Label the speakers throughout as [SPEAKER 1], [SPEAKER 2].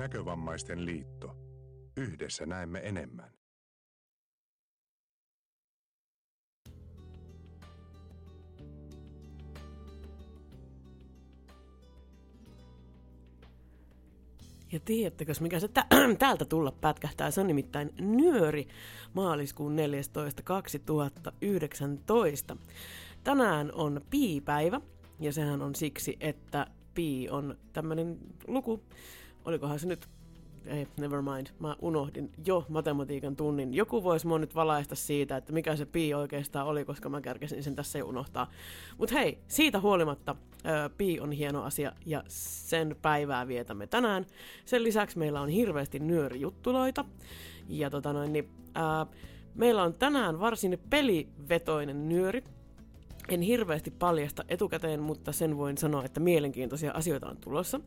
[SPEAKER 1] Näkövammaisten liitto. Yhdessä näemme enemmän.
[SPEAKER 2] Ja tiedättekö, mikä se tä- täältä tulla pätkähtää? Se on nimittäin Nyöri maaliskuun 14. 2019. Tänään on Pi-päivä, ja sehän on siksi, että Pi on tämmöinen luku, olikohan se nyt ei, never mind, mä unohdin jo matematiikan tunnin. Joku voisi mua nyt valaista siitä, että mikä se pi oikeastaan oli, koska mä kärkäsin sen tässä jo unohtaa. Mutta hei, siitä huolimatta pi on hieno asia ja sen päivää vietämme tänään. Sen lisäksi meillä on hirveästi nyörijuttuloita. Ja tota noin, niin, ö, meillä on tänään varsin pelivetoinen nyöri. En hirveästi paljasta etukäteen, mutta sen voin sanoa, että mielenkiintoisia asioita on tulossa.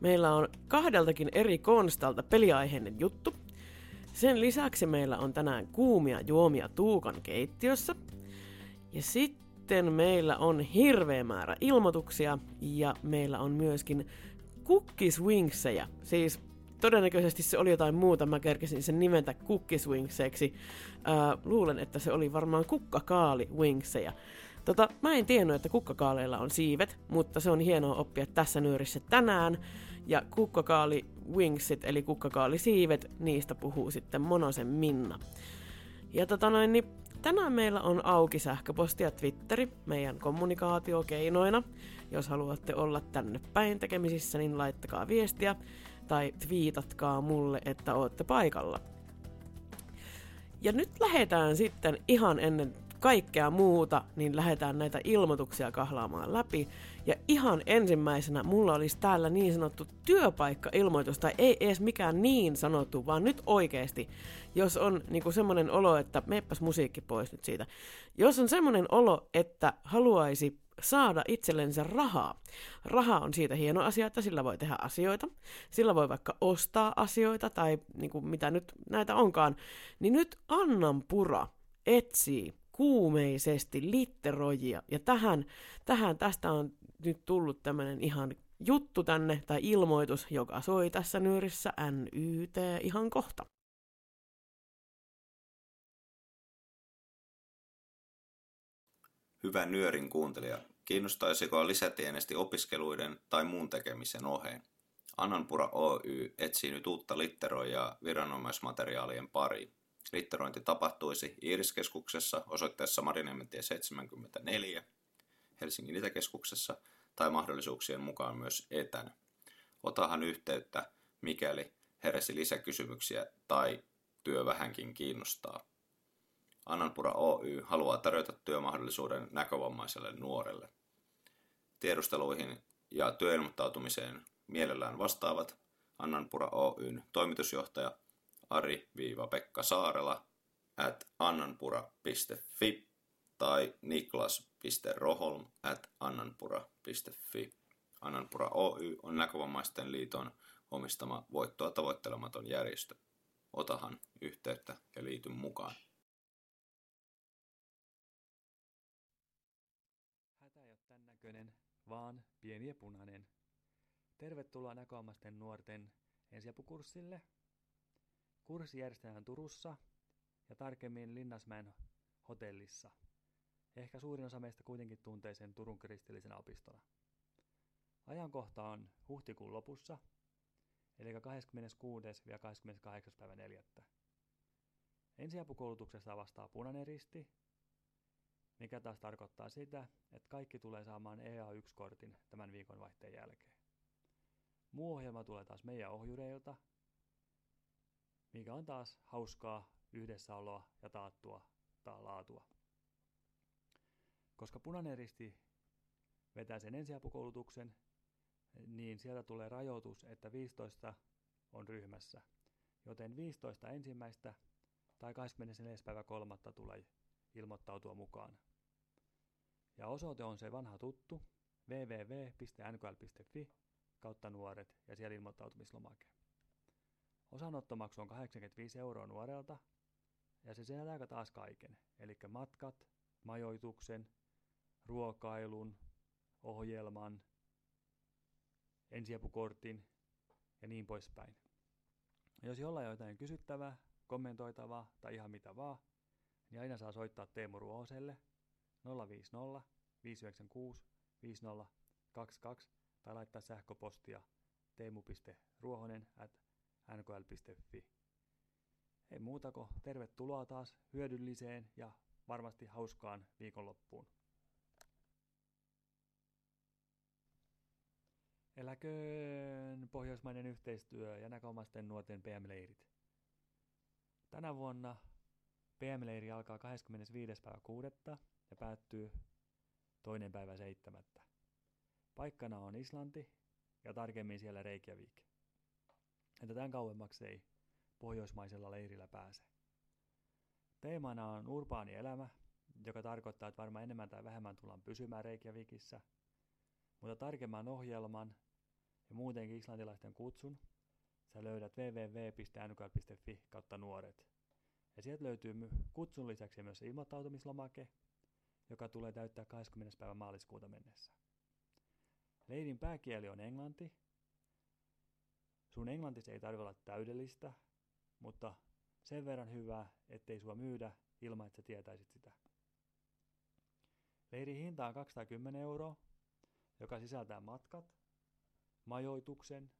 [SPEAKER 2] Meillä on kahdeltakin eri konstalta peliaiheinen juttu. Sen lisäksi meillä on tänään kuumia juomia Tuukan keittiössä. Ja sitten meillä on hirveä määrä ilmoituksia ja meillä on myöskin cookieswingsejä. Siis todennäköisesti se oli jotain muuta, mä kerkesin sen nimetä cookieswingseiksi. Äh, luulen, että se oli varmaan kukkakaali wingsejä. Tota, mä en tiennyt, että kukkakaaleilla on siivet, mutta se on hienoa oppia tässä nyörissä tänään. Ja kukkakaali wingsit, eli kukkakaali siivet, niistä puhuu sitten Monosen Minna. Ja tota noin, niin tänään meillä on auki sähköposti ja Twitteri meidän kommunikaatiokeinoina. Jos haluatte olla tänne päin tekemisissä, niin laittakaa viestiä tai twiitatkaa mulle, että ootte paikalla. Ja nyt lähdetään sitten ihan ennen kaikkea muuta, niin lähdetään näitä ilmoituksia kahlaamaan läpi. Ja ihan ensimmäisenä mulla olisi täällä niin sanottu työpaikka-ilmoitus, tai ei edes mikään niin sanottu, vaan nyt oikeasti, jos on niinku semmoinen olo, että meeppäs musiikki pois nyt siitä. Jos on semmoinen olo, että haluaisi saada itsellensä rahaa. Raha on siitä hieno asia, että sillä voi tehdä asioita. Sillä voi vaikka ostaa asioita tai niin kuin mitä nyt näitä onkaan. Niin nyt Annan Pura etsii kuumeisesti litteroijia. Ja tähän, tähän tästä on nyt tullut tämmöinen ihan juttu tänne, tai ilmoitus, joka soi tässä nyörissä NYT ihan kohta.
[SPEAKER 3] Hyvä nyörin kuuntelija, kiinnostaisiko lisätienesti opiskeluiden tai muun tekemisen oheen? Annanpura Oy etsii nyt uutta litteroijaa viranomaismateriaalien pariin. Litterointi tapahtuisi Iiriskeskuksessa osoitteessa Mariniementie 74, Helsingin Itäkeskuksessa tai mahdollisuuksien mukaan myös etänä. Otahan yhteyttä, mikäli heräsi lisäkysymyksiä tai työ vähänkin kiinnostaa. Annanpura Oy haluaa tarjota työmahdollisuuden näkövammaiselle nuorelle. Tiedusteluihin ja työilmoittautumiseen mielellään vastaavat Annanpura Oyn toimitusjohtaja Ari-Pekka Saarela at annanpura.fi tai niklas.roholm at annanpura.fi. Annanpura Oy on Näkövammaisten liiton omistama voittoa tavoittelematon järjestö. Otahan yhteyttä ja liity mukaan.
[SPEAKER 4] Hätä ei ole tän näköinen, vaan pieni ja punainen. Tervetuloa näkövammaisten nuorten ensiapukurssille. Kurssi järjestetään Turussa ja tarkemmin Linnasmäen hotellissa. Ehkä suurin osa meistä kuitenkin tuntee sen Turun kristillisenä opistona. Ajankohta on huhtikuun lopussa, eli 26. ja 28. päivä 4. Ensiapukoulutuksessa vastaa punainen risti, mikä taas tarkoittaa sitä, että kaikki tulee saamaan EA1-kortin tämän viikon vaihteen jälkeen. Muu ohjelma tulee taas meidän ohjureilta, mikä on taas hauskaa yhdessäoloa ja taattua tai laatua. Koska punainen risti vetää sen ensiapukoulutuksen, niin sieltä tulee rajoitus, että 15 on ryhmässä. Joten 15 ensimmäistä tai 24. päivä kolmatta tulee ilmoittautua mukaan. Ja osoite on se vanha tuttu www.nkl.fi kautta nuoret ja siellä ilmoittautumislomake. Osanottomaksu on 85 euroa nuorelta ja se sisältää taas kaiken, eli matkat, majoituksen, ruokailun, ohjelman, ensiapukortin ja niin poispäin. Jos jollain on jotain kysyttävää, kommentoitavaa tai ihan mitä vaan, niin aina saa soittaa Teemu Ruohoselle 050 596 5022 tai laittaa sähköpostia teemu.ruohonen at nkl.fi. Ei muuta kuin tervetuloa taas hyödylliseen ja varmasti hauskaan viikonloppuun. Eläköön pohjoismainen yhteistyö ja näköomaisten nuorten PM-leirit. Tänä vuonna PM-leiri alkaa 25. päivä 6. ja päättyy toinen päivä 7. Paikkana on Islanti ja tarkemmin siellä Reykjavik. Että tämän kauemmaksi ei pohjoismaisella leirillä pääse. Teemana on urbaani elämä, joka tarkoittaa, että varmaan enemmän tai vähemmän tullaan pysymään Reykjavikissa, mutta tarkemman ohjelman ja muutenkin islantilaisten kutsun sä löydät www.nkl.fi kautta nuoret. Ja sieltä löytyy kutsun lisäksi myös ilmoittautumislomake, joka tulee täyttää 20. päivä maaliskuuta mennessä. Leirin pääkieli on englanti. Sun englantisi ei tarvitse olla täydellistä, mutta sen verran hyvää, ettei sua myydä ilman, että sä tietäisit sitä. Leirin hinta on 210 euroa, joka sisältää matkat, majoituksen,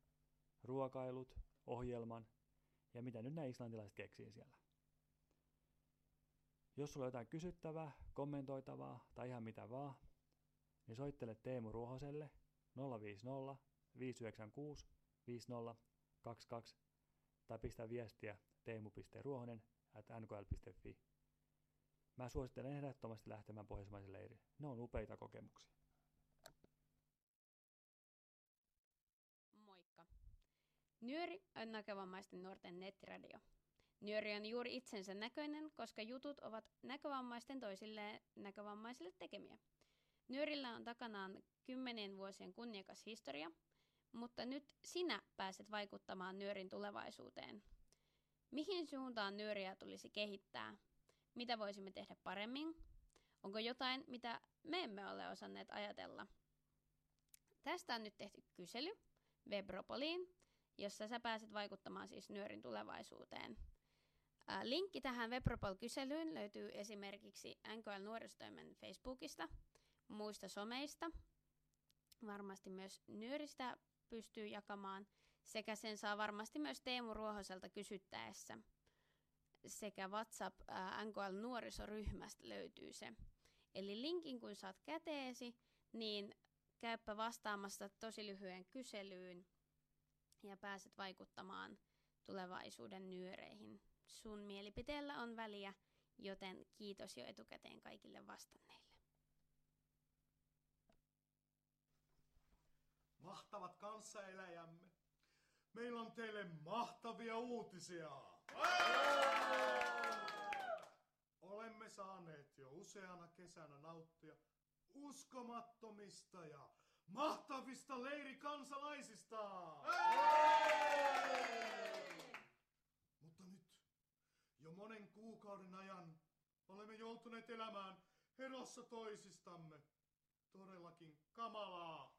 [SPEAKER 4] ruokailut, ohjelman ja mitä nyt nämä islantilaiset keksii siellä. Jos sulla on jotain kysyttävää, kommentoitavaa tai ihan mitä vaan, niin soittele Teemu Ruohoselle 050 596 5022 tai pistä viestiä teemu.ruohonen at nkl.fi. Mä suosittelen ehdottomasti lähtemään pohjoismaisen leiriin. Ne on upeita kokemuksia.
[SPEAKER 5] Moikka. Nyöri on näkövammaisten nuorten nettiradio. Nyöri on juuri itsensä näköinen, koska jutut ovat näkövammaisten toisille näkövammaisille tekemiä. Nyörillä on takanaan kymmenien vuosien kunniakas historia, mutta nyt sinä pääset vaikuttamaan nyörin tulevaisuuteen. Mihin suuntaan nyöriä tulisi kehittää? Mitä voisimme tehdä paremmin? Onko jotain, mitä me emme ole osanneet ajatella? Tästä on nyt tehty kysely Webropoliin, jossa sä pääset vaikuttamaan siis nyörin tulevaisuuteen. Linkki tähän Webropol-kyselyyn löytyy esimerkiksi NKL Nuorisotoimen Facebookista, muista someista. Varmasti myös nyöristä pystyy jakamaan, sekä sen saa varmasti myös Teemu Ruohoselta kysyttäessä. Sekä WhatsApp NKL nuorisoryhmästä löytyy se. Eli linkin kun saat käteesi, niin käyppä vastaamassa tosi lyhyen kyselyyn ja pääset vaikuttamaan tulevaisuuden nyöreihin. Sun mielipiteellä on väliä, joten kiitos jo etukäteen kaikille vastanneille.
[SPEAKER 6] Mahtavat kanssaeläjämme, meillä on teille mahtavia uutisia. Olemme saaneet jo useana kesänä nauttia uskomattomista ja mahtavista leirikansalaisista. Mutta nyt jo monen kuukauden ajan olemme joutuneet elämään erossa toisistamme. Todellakin kamalaa.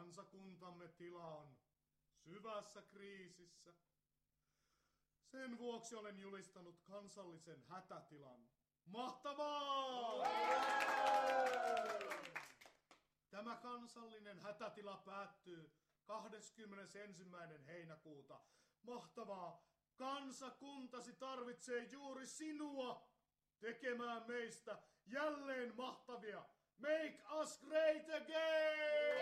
[SPEAKER 6] Kansakuntamme tila on syvässä kriisissä. Sen vuoksi olen julistanut kansallisen hätätilan. Mahtavaa! Tämä kansallinen hätätila päättyy 21. heinäkuuta. Mahtavaa! Kansakuntasi tarvitsee juuri sinua tekemään meistä jälleen mahtavia. Make us great again!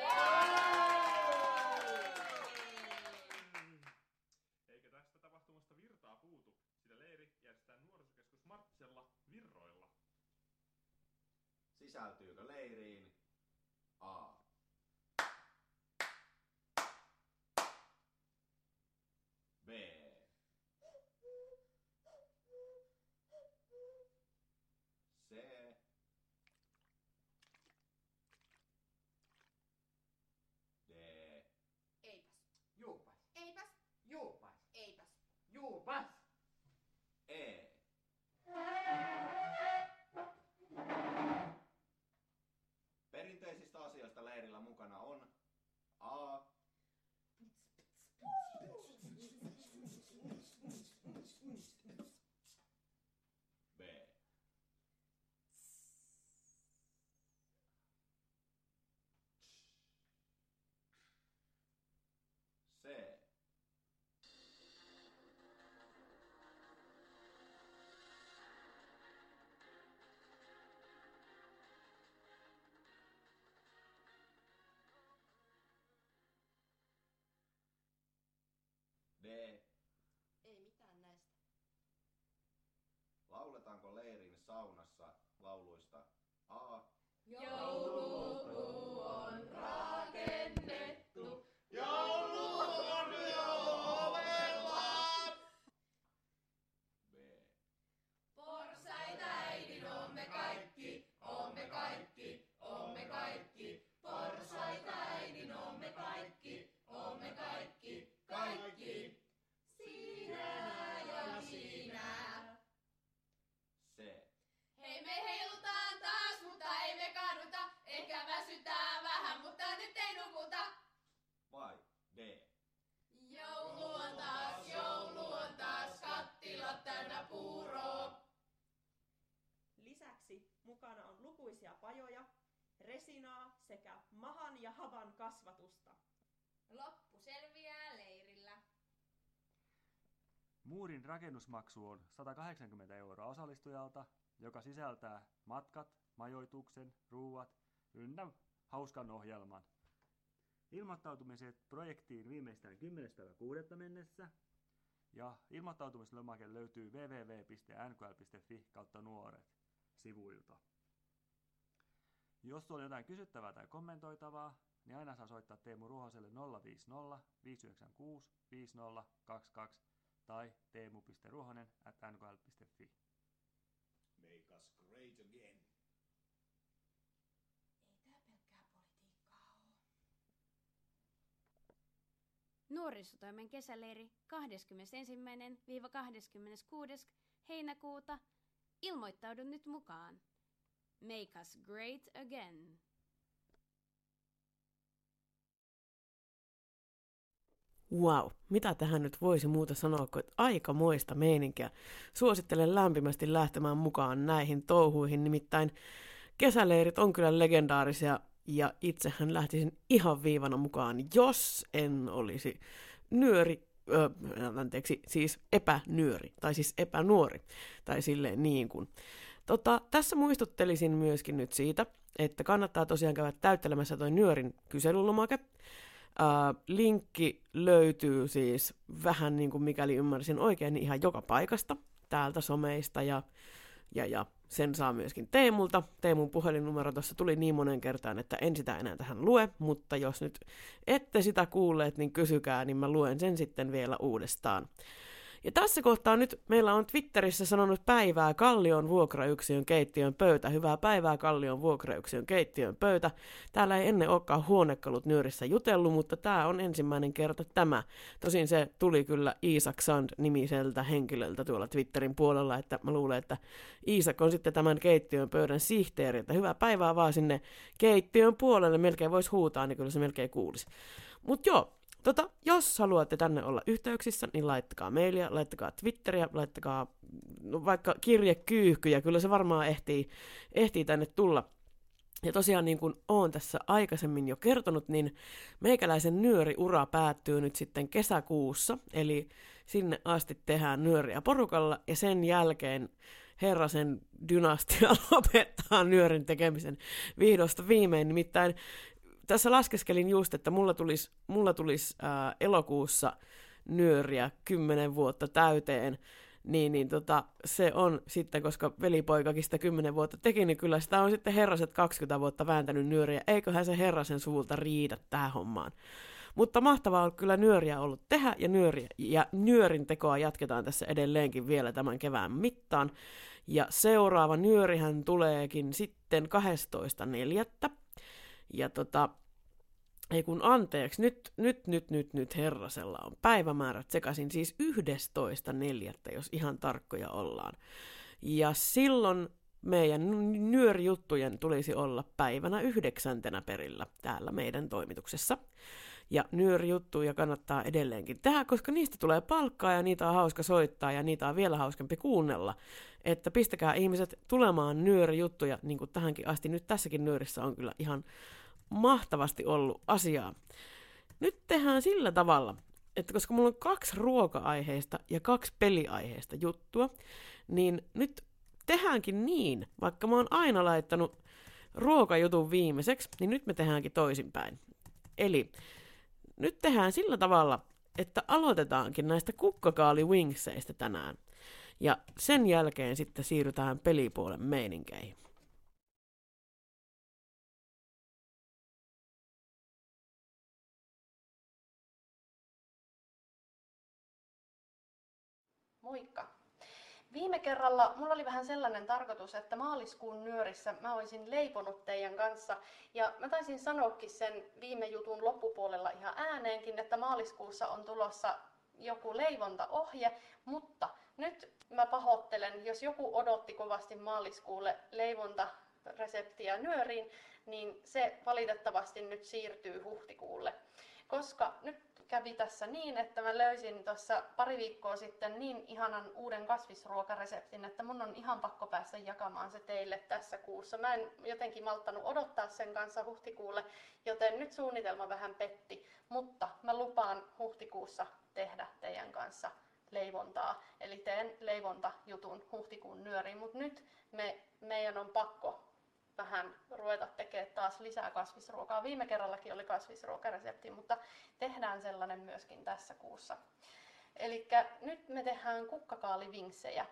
[SPEAKER 7] Eikä tästä tapahtumasta virtaa puutu, sillä leiri järjestetään nuorisokeskus Marttisella Virroilla.
[SPEAKER 3] Sisältyykö leiriin A. D.
[SPEAKER 8] Ei mitään näistä.
[SPEAKER 3] Lauletaanko leirin saunassa lauluista A.
[SPEAKER 8] Joulupuu
[SPEAKER 9] mukana on lukuisia pajoja, resinaa sekä mahan ja havan kasvatusta.
[SPEAKER 8] Loppu selviää leirillä.
[SPEAKER 4] Muurin rakennusmaksu on 180 euroa osallistujalta, joka sisältää matkat, majoituksen, ruuat ynnä hauskan ohjelman. Ilmoittautumiset projektiin viimeistään 10.6. mennessä ja ilmoittautumislomake löytyy www.nkl.fi kautta nuoret sivuilta. Jos on jotain kysyttävää tai kommentoitavaa, niin aina saa soittaa Teemu Ruohoselle 050 596 5022 tai teemu.ruohonen at nkl.fi.
[SPEAKER 6] Make us great again.
[SPEAKER 8] Ei tää pelkkää politiikkaa oo.
[SPEAKER 5] Nuorisotoimen kesäleiri 21-26. heinäkuuta. Ilmoittaudu nyt mukaan. Make us great again.
[SPEAKER 2] Wow, mitä tähän nyt voisi muuta sanoa kuin että aikamoista meininkiä. Suosittelen lämpimästi lähtemään mukaan näihin touhuihin, nimittäin kesäleirit on kyllä legendaarisia ja itsehän lähtisin ihan viivana mukaan, jos en olisi nyöri, ö, anteeksi, siis epänyöri, tai siis epänuori, tai silleen niin kuin. Tota, tässä muistuttelisin myöskin nyt siitä, että kannattaa tosiaan käydä täyttelemässä toi nyörin kyselylomake. Uh, linkki löytyy siis vähän niin kuin mikäli ymmärsin oikein, niin ihan joka paikasta täältä someista ja, ja, ja sen saa myöskin Teemulta. Teemun puhelinnumero tuossa tuli niin monen kertaan, että en sitä enää tähän lue, mutta jos nyt ette sitä kuulleet, niin kysykää, niin mä luen sen sitten vielä uudestaan. Ja tässä kohtaa nyt meillä on Twitterissä sanonut päivää Kallion vuokrayksiön keittiön pöytä. Hyvää päivää Kallion vuokrayksiön keittiön pöytä. Täällä ei ennen olekaan huonekalut nyörissä jutellut, mutta tämä on ensimmäinen kerta tämä. Tosin se tuli kyllä Iisak Sand-nimiseltä henkilöltä tuolla Twitterin puolella, että mä luulen, että Iisak on sitten tämän keittiön pöydän sihteeri. Että hyvää päivää vaan sinne keittiön puolelle. Melkein voisi huutaa, niin kyllä se melkein kuulisi. Mutta joo, Tota, jos haluatte tänne olla yhteyksissä, niin laittakaa mailia, laittakaa Twitteriä, laittakaa no, vaikka kirjekyyhkyjä, kyllä se varmaan ehtii, ehtii tänne tulla. Ja tosiaan niin kuin oon tässä aikaisemmin jo kertonut, niin meikäläisen nyöriura päättyy nyt sitten kesäkuussa, eli sinne asti tehdään nyöriä porukalla, ja sen jälkeen Herrasen dynastia lopettaa nyörin tekemisen vihdosta viimein, nimittäin tässä laskeskelin just, että mulla tulisi, mulla tulisi ää, elokuussa nyöriä kymmenen vuotta täyteen, niin, niin tota, se on sitten, koska velipoikakin sitä kymmenen vuotta teki, niin kyllä sitä on sitten herraset 20 vuotta vääntänyt nyöriä. Eiköhän se herrasen suvulta riitä tähän hommaan. Mutta mahtavaa on kyllä nyöriä ollut tehdä ja, nyöriä, ja nyörin tekoa jatketaan tässä edelleenkin vielä tämän kevään mittaan. Ja seuraava nyörihän tuleekin sitten 12.4. Ja tota, ei kun anteeksi, nyt, nyt, nyt, nyt, nyt herrasella on päivämäärät sekaisin, siis 11.4., jos ihan tarkkoja ollaan. Ja silloin meidän nyörijuttujen tulisi olla päivänä yhdeksäntenä perillä täällä meidän toimituksessa. Ja nyörijuttuja kannattaa edelleenkin tehdä, koska niistä tulee palkkaa ja niitä on hauska soittaa ja niitä on vielä hauskempi kuunnella. Että pistäkää ihmiset tulemaan nyörijuttuja, niin kuin tähänkin asti. Nyt tässäkin nyörissä on kyllä ihan mahtavasti ollut asiaa. Nyt tehdään sillä tavalla, että koska mulla on kaksi ruoka-aiheista ja kaksi peliaiheista juttua, niin nyt tehdäänkin niin, vaikka mä oon aina laittanut ruokajutun viimeiseksi, niin nyt me tehdäänkin toisinpäin. Eli nyt tehdään sillä tavalla, että aloitetaankin näistä kukkakaali wingseistä tänään. Ja sen jälkeen sitten siirrytään pelipuolen meininkeihin.
[SPEAKER 10] Moikka! Viime kerralla mulla oli vähän sellainen tarkoitus, että maaliskuun nyörissä mä olisin leiponut teidän kanssa. Ja mä taisin sanoakin sen viime jutun loppupuolella ihan ääneenkin, että maaliskuussa on tulossa joku leivontaohje, mutta nyt mä pahoittelen, jos joku odotti kovasti maaliskuulle leivontareseptiä nyöriin, niin se valitettavasti nyt siirtyy huhtikuulle. Koska nyt kävi tässä niin, että mä löysin tuossa pari viikkoa sitten niin ihanan uuden kasvisruokareseptin, että mun on ihan pakko päästä jakamaan se teille tässä kuussa. Mä en jotenkin malttanut odottaa sen kanssa huhtikuulle, joten nyt suunnitelma vähän petti, mutta mä lupaan huhtikuussa tehdä teidän kanssa leivontaa. Eli teen leivontajutun huhtikuun nyöriin, mutta nyt me, meidän on pakko vähän ruveta tekemään taas lisää kasvisruokaa. Viime kerrallakin oli kasvisruokaresepti, mutta tehdään sellainen myöskin tässä kuussa. Eli nyt me tehdään kukkakaalivinksejä.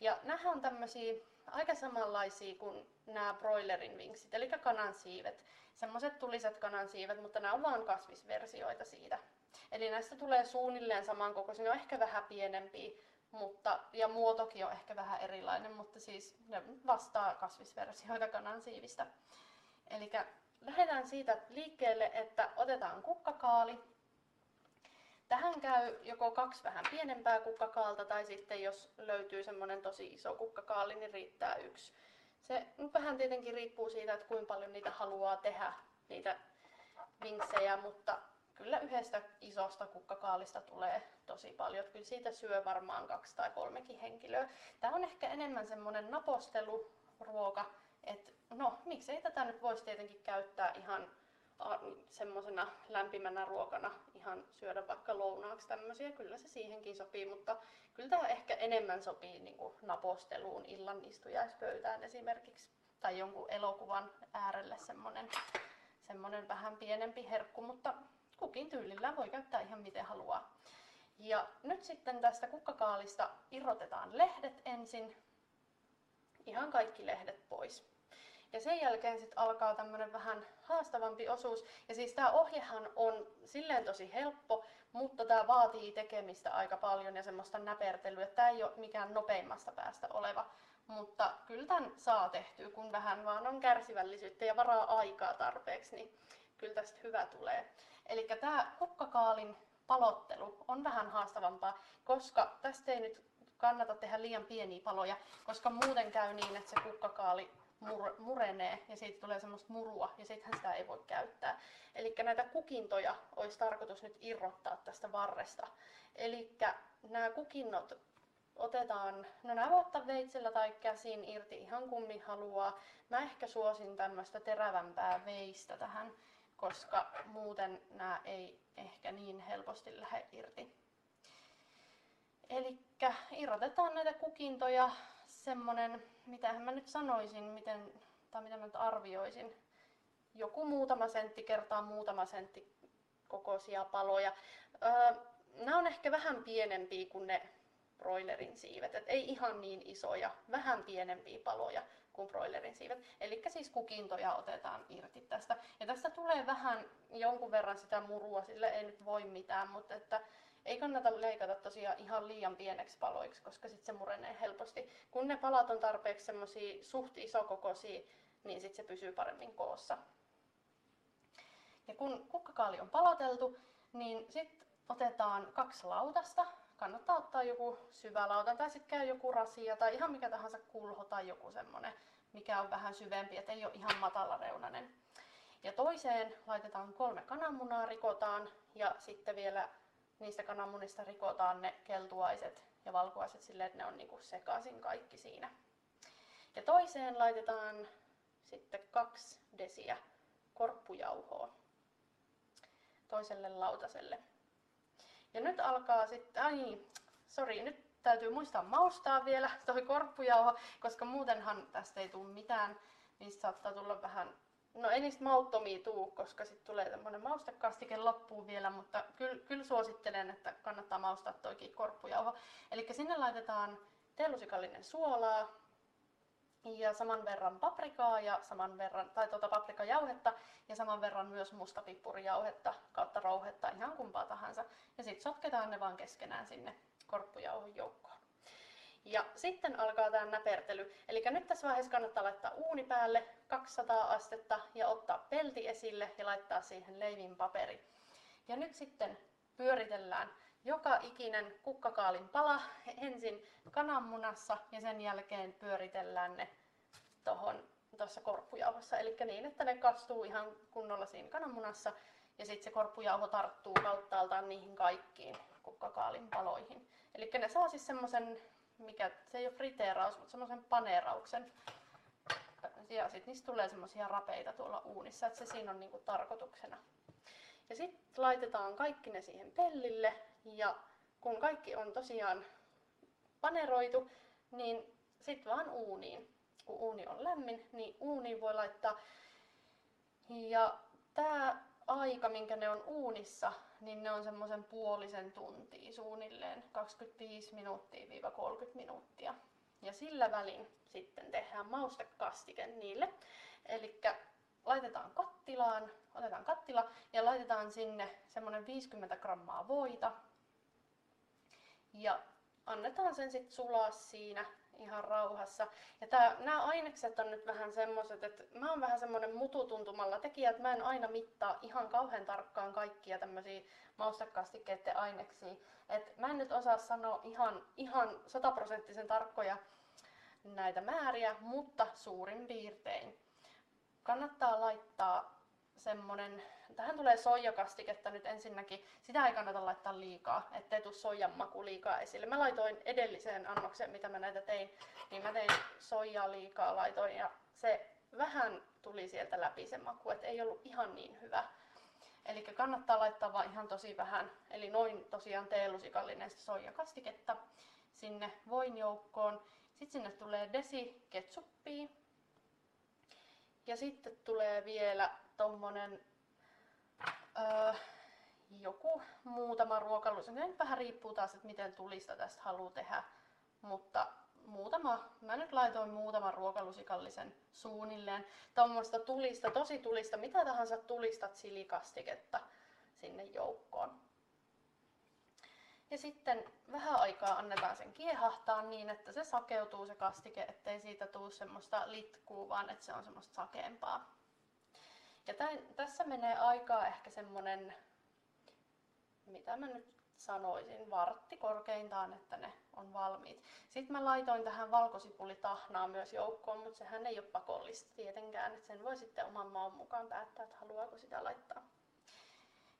[SPEAKER 10] Ja nämä on tämmöisiä aika samanlaisia kuin nämä broilerin vinksit, eli kanansiivet. Semmoiset tuliset kanansiivet, mutta nämä on vain kasvisversioita siitä. Eli näistä tulee suunnilleen samankokoisia, ne on ehkä vähän pienempiä, mutta, ja muotokin on ehkä vähän erilainen, mutta siis ne vastaa kasvisversioita kanansiivistä. Eli lähdetään siitä liikkeelle, että otetaan kukkakaali. Tähän käy joko kaksi vähän pienempää kukkakaalta tai sitten jos löytyy semmoinen tosi iso kukkakaali, niin riittää yksi. Se vähän tietenkin riippuu siitä, että kuinka paljon niitä haluaa tehdä, niitä vinksejä, mutta kyllä yhdestä isosta kukkakaalista tulee tosi paljon. Kyllä siitä syö varmaan kaksi tai kolmekin henkilöä. Tämä on ehkä enemmän semmoinen naposteluruoka, että no miksei tätä nyt voisi tietenkin käyttää ihan semmoisena lämpimänä ruokana ihan syödä vaikka lounaaksi tämmöisiä, kyllä se siihenkin sopii, mutta kyllä tämä ehkä enemmän sopii niin kuin naposteluun illan istujaispöytään esimerkiksi tai jonkun elokuvan äärelle semmoinen, semmoinen vähän pienempi herkku, mutta kukin tyylillä voi käyttää ihan miten haluaa. Ja nyt sitten tästä kukkakaalista irrotetaan lehdet ensin, ihan kaikki lehdet pois. Ja sen jälkeen sitten alkaa tämmöinen vähän haastavampi osuus. Ja siis tämä ohjehan on silleen tosi helppo, mutta tämä vaatii tekemistä aika paljon ja semmoista näpertelyä. Tämä ei ole mikään nopeimmasta päästä oleva. Mutta kyllä tämän saa tehtyä, kun vähän vaan on kärsivällisyyttä ja varaa aikaa tarpeeksi, niin kyllä tästä hyvä tulee. Eli tämä kukkakaalin palottelu on vähän haastavampaa, koska tästä ei nyt kannata tehdä liian pieniä paloja, koska muuten käy niin, että se kukkakaali mur- murenee ja siitä tulee semmoista murua ja sittenhän sitä ei voi käyttää. Eli näitä kukintoja olisi tarkoitus nyt irrottaa tästä varresta. Eli nämä kukinnot otetaan, no nämä voi ottaa veitsellä tai käsin irti ihan kummi haluaa. Mä ehkä suosin tämmöistä terävämpää veistä tähän koska muuten nämä ei ehkä niin helposti lähde irti. Eli irrotetaan näitä kukintoja semmonen, mitä mä nyt sanoisin, miten, tai mitä mä nyt arvioisin, joku muutama sentti kertaa muutama sentti kokoisia paloja. Öö, nämä on ehkä vähän pienempiä kuin ne broilerin siivet, et ei ihan niin isoja, vähän pienempiä paloja kuin broilerin siivet. Eli siis kukintoja otetaan irti tästä. Ja tästä tulee vähän jonkun verran sitä murua, sille ei nyt voi mitään, mutta että ei kannata leikata tosiaan ihan liian pieneksi paloiksi, koska sitten se murenee helposti. Kun ne palat on tarpeeksi semmoisia suht isokokoisia, niin sitten se pysyy paremmin koossa. Ja kun kukkakaali on paloteltu, niin sitten otetaan kaksi lautasta, kannattaa ottaa joku syvälauta tai sitten käy joku rasia tai ihan mikä tahansa kulho tai joku semmonen, mikä on vähän syvempi, että ei ole ihan matalareunainen. Ja toiseen laitetaan kolme kananmunaa, rikotaan ja sitten vielä niistä kananmunista rikotaan ne keltuaiset ja valkuaiset silleen, että ne on niinku sekaisin kaikki siinä. Ja toiseen laitetaan sitten kaksi desiä korppujauhoa toiselle lautaselle. Ja nyt alkaa sitten, ai sori, nyt täytyy muistaa maustaa vielä toi korppujauho, koska muutenhan tästä ei tule mitään. Niistä saattaa tulla vähän, no ei niistä mauttomia tuu, koska sitten tulee tämmönen maustekastike loppuun vielä, mutta kyllä, kyllä suosittelen, että kannattaa maustaa toikin korppujauho. Eli sinne laitetaan teelusikallinen suolaa, ja saman verran paprikaa ja saman verran, tai tuota paprikajauhetta ja saman verran myös mustapippurijauhetta kautta rouhetta, ihan kumpaa tahansa. Ja sitten sotketaan ne vaan keskenään sinne korppujauhon joukkoon. Ja sitten alkaa tämä näpertely. Eli nyt tässä vaiheessa kannattaa laittaa uuni päälle 200 astetta ja ottaa pelti esille ja laittaa siihen leivin paperi. Ja nyt sitten pyöritellään joka ikinen kukkakaalin pala ensin kananmunassa ja sen jälkeen pyöritellään ne tuohon tuossa korppujauhossa. Eli niin, että ne kastuu ihan kunnolla siinä kananmunassa ja sitten se korppujauho tarttuu kauttaaltaan niihin kaikkiin kukkakaalin paloihin. Eli ne saa siis semmoisen, mikä se ei ole friteeraus, mutta semmoisen paneerauksen. Ja sitten niistä tulee semmoisia rapeita tuolla uunissa, että se siinä on niinku tarkoituksena. Ja sitten laitetaan kaikki ne siihen pellille ja kun kaikki on tosiaan paneroitu, niin sitten vaan uuniin. Kun uuni on lämmin, niin uuniin voi laittaa. Ja tämä aika, minkä ne on uunissa, niin ne on semmoisen puolisen tuntia suunnilleen, 25 minuuttia 30 minuuttia. Ja sillä välin sitten tehdään maustekastike niille. Eli laitetaan kattilaan, otetaan kattila ja laitetaan sinne semmoinen 50 grammaa voita, ja annetaan sen sitten sulaa siinä ihan rauhassa. Ja nämä ainekset on nyt vähän semmoiset, että mä oon vähän semmoinen mututuntumalla tekijä, että mä en aina mittaa ihan kauhean tarkkaan kaikkia tämmöisiä maustekastikkeiden aineksia. Et mä en nyt osaa sanoa ihan, ihan sataprosenttisen tarkkoja näitä määriä, mutta suurin piirtein. Kannattaa laittaa semmonen Tähän tulee soijakastiketta nyt ensinnäkin. Sitä ei kannata laittaa liikaa, ettei tule soijan maku liikaa esille. Mä laitoin edelliseen annokseen, mitä mä näitä tein, niin mä tein soijaa liikaa laitoin ja se vähän tuli sieltä läpi se maku, että ei ollut ihan niin hyvä. Eli kannattaa laittaa vaan ihan tosi vähän, eli noin tosiaan teelusikallinen soijakastiketta sinne voin joukkoon. Sitten sinne tulee desi ketsuppia. Ja sitten tulee vielä tommonen joku muutama ruokailu. Se nyt vähän riippuu taas, että miten tulista tästä haluaa tehdä. Mutta muutama, mä nyt laitoin muutaman ruokalusikallisen suunnilleen. Tuommoista tulista, tosi tulista, mitä tahansa tulista chilikastiketta sinne joukkoon. Ja sitten vähän aikaa annetaan sen kiehahtaa niin, että se sakeutuu se kastike, ettei siitä tule semmoista litkuu, vaan että se on semmoista sakeempaa. Ja tämän, tässä menee aikaa ehkä semmonen, mitä mä nyt sanoisin, vartti korkeintaan, että ne on valmiit. Sitten mä laitoin tähän valkosipulitahnaa myös joukkoon, mutta sehän ei ole pakollista tietenkään, että sen voi sitten oman maun mukaan päättää, että haluaako sitä laittaa.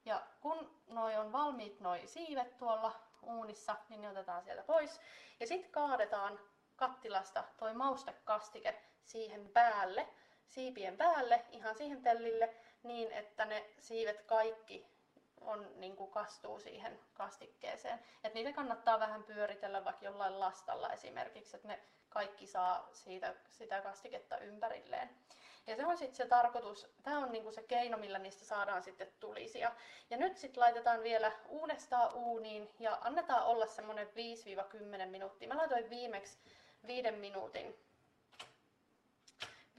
[SPEAKER 10] Ja kun noi on valmiit noi siivet tuolla uunissa, niin ne otetaan sieltä pois. Ja sitten kaadetaan kattilasta toi maustekastike siihen päälle siipien päälle, ihan siihen tellille, niin että ne siivet kaikki on, niin kuin kastuu siihen kastikkeeseen. Et niitä kannattaa vähän pyöritellä vaikka jollain lastalla esimerkiksi, että ne kaikki saa siitä, sitä kastiketta ympärilleen. Ja se on sitten se tarkoitus, tämä on niinku se keino, millä niistä saadaan sitten tulisia. Ja nyt sitten laitetaan vielä uudestaan uuniin ja annetaan olla semmoinen 5-10 minuuttia. Mä laitoin viimeksi 5 minuutin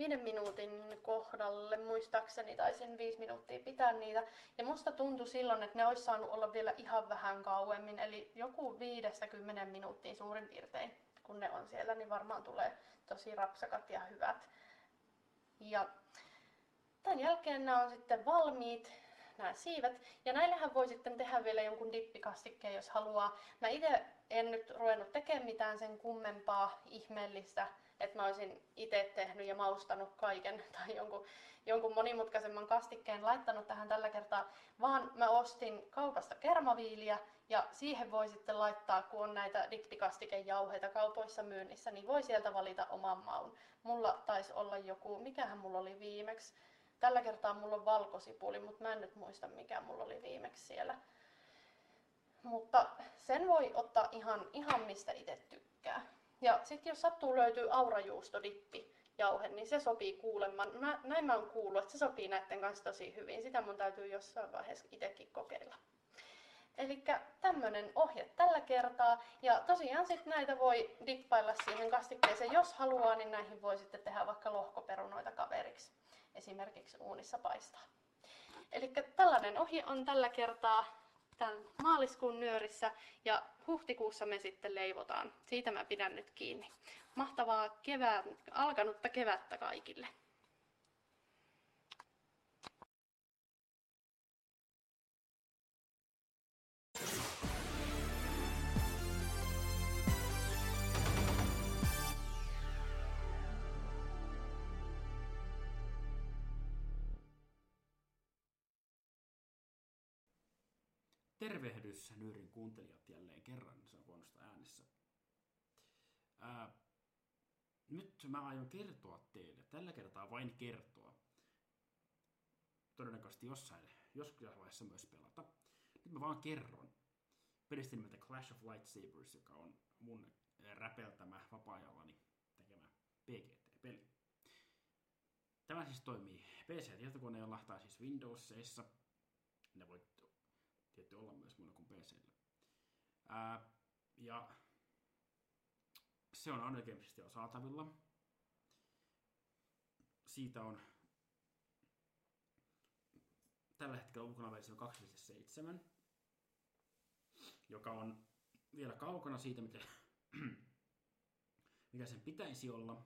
[SPEAKER 10] viiden minuutin kohdalle, muistaakseni taisin viisi minuuttia pitää niitä. Ja musta tuntui silloin, että ne olisi saanut olla vielä ihan vähän kauemmin, eli joku viidestä kymmenen minuuttia suurin piirtein, kun ne on siellä, niin varmaan tulee tosi rapsakat ja hyvät. Ja tämän jälkeen nämä on sitten valmiit. nämä siivet. Ja näillähän voi sitten tehdä vielä jonkun dippikastikkeen, jos haluaa. Mä itse en nyt ruvennut tekemään mitään sen kummempaa ihmeellistä, että mä olisin itse tehnyt ja maustanut kaiken tai jonkun, jonkun monimutkaisemman kastikkeen laittanut tähän tällä kertaa, vaan mä ostin kaupasta kermaviiliä ja siihen voi sitten laittaa, kun on näitä dippikastikejauheita kaupoissa myynnissä, niin voi sieltä valita oman maun. Mulla taisi olla joku, mikähän mulla oli viimeksi. Tällä kertaa mulla on valkosipuli, mutta mä en nyt muista mikä mulla oli viimeksi siellä. Mutta sen voi ottaa ihan, ihan mistä itse tykkää. Ja sitten jos sattuu löytyy aurajuustodippi jauhe, niin se sopii kuulemma. Mä, näin mä oon kuullut, että se sopii näiden kanssa tosi hyvin. Sitä mun täytyy jossain vaiheessa itsekin kokeilla. Eli tämmöinen ohje tällä kertaa. Ja tosiaan sitten näitä voi dippailla siihen kastikkeeseen. Jos haluaa, niin näihin voi sitten tehdä vaikka lohkoperunoita kaveriksi. Esimerkiksi uunissa paistaa. Eli tällainen ohje on tällä kertaa tämän maaliskuun nyörissä ja huhtikuussa me sitten leivotaan. Siitä mä pidän nyt kiinni. Mahtavaa kevää, alkanutta kevättä kaikille.
[SPEAKER 11] Tervehdys Nyrin kuuntelijat jälleen kerran, se on huonosta äänessä. Ää, nyt mä aion kertoa teille, tällä kertaa vain kertoa. Todennäköisesti jossain, joskus vaiheessa myös pelata. Nyt mä vaan kerron pelistä nimeltä Clash of Lightsabers, joka on mun räpeltämä vapaa-ajallani tekemä PGT-peli. Tämä siis toimii PC-tietokoneella tai siis Windowsissa. Ne voi tietty olla myös muilla kuin PCllä. Ja se on Unreal on saatavilla. Siitä on tällä hetkellä ulkona versio 2.7, joka on vielä kaukana siitä, mitä, mikä sen pitäisi olla.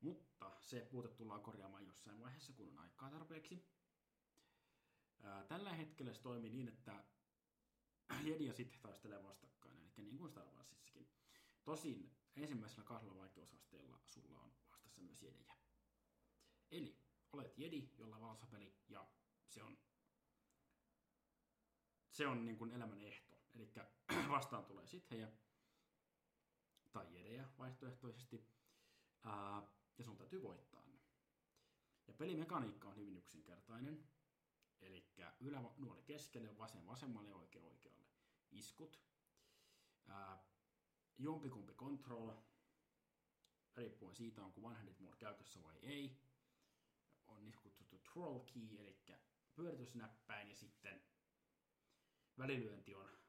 [SPEAKER 11] Mutta se puute tullaan korjaamaan jossain vaiheessa, kun on aikaa tarpeeksi. Tällä hetkellä se toimii niin, että Jedi ja Sith taistelee vastakkain, eli niin kuin Star Warsissakin. Tosin ensimmäisellä kahdella vaikeusasteella sulla on vastassa myös Jedejä. Eli olet Jedi, jolla on valsapeli, ja se on, se on niin kuin elämän ehto. Eli vastaan tulee Sithejä, tai Jedejä vaihtoehtoisesti, ja sun täytyy voittaa ne. Ja pelimekaniikka on hyvin yksinkertainen. Eli ylänuoli keskelle, vasen vasemmalle ja oikea oikealle. Iskut. Ää, jompikumpi control, riippuen siitä, onko one-handed mode käytössä vai ei. On niin kutsuttu troll key, eli pyöritysnäppäin ja sitten välilyönti on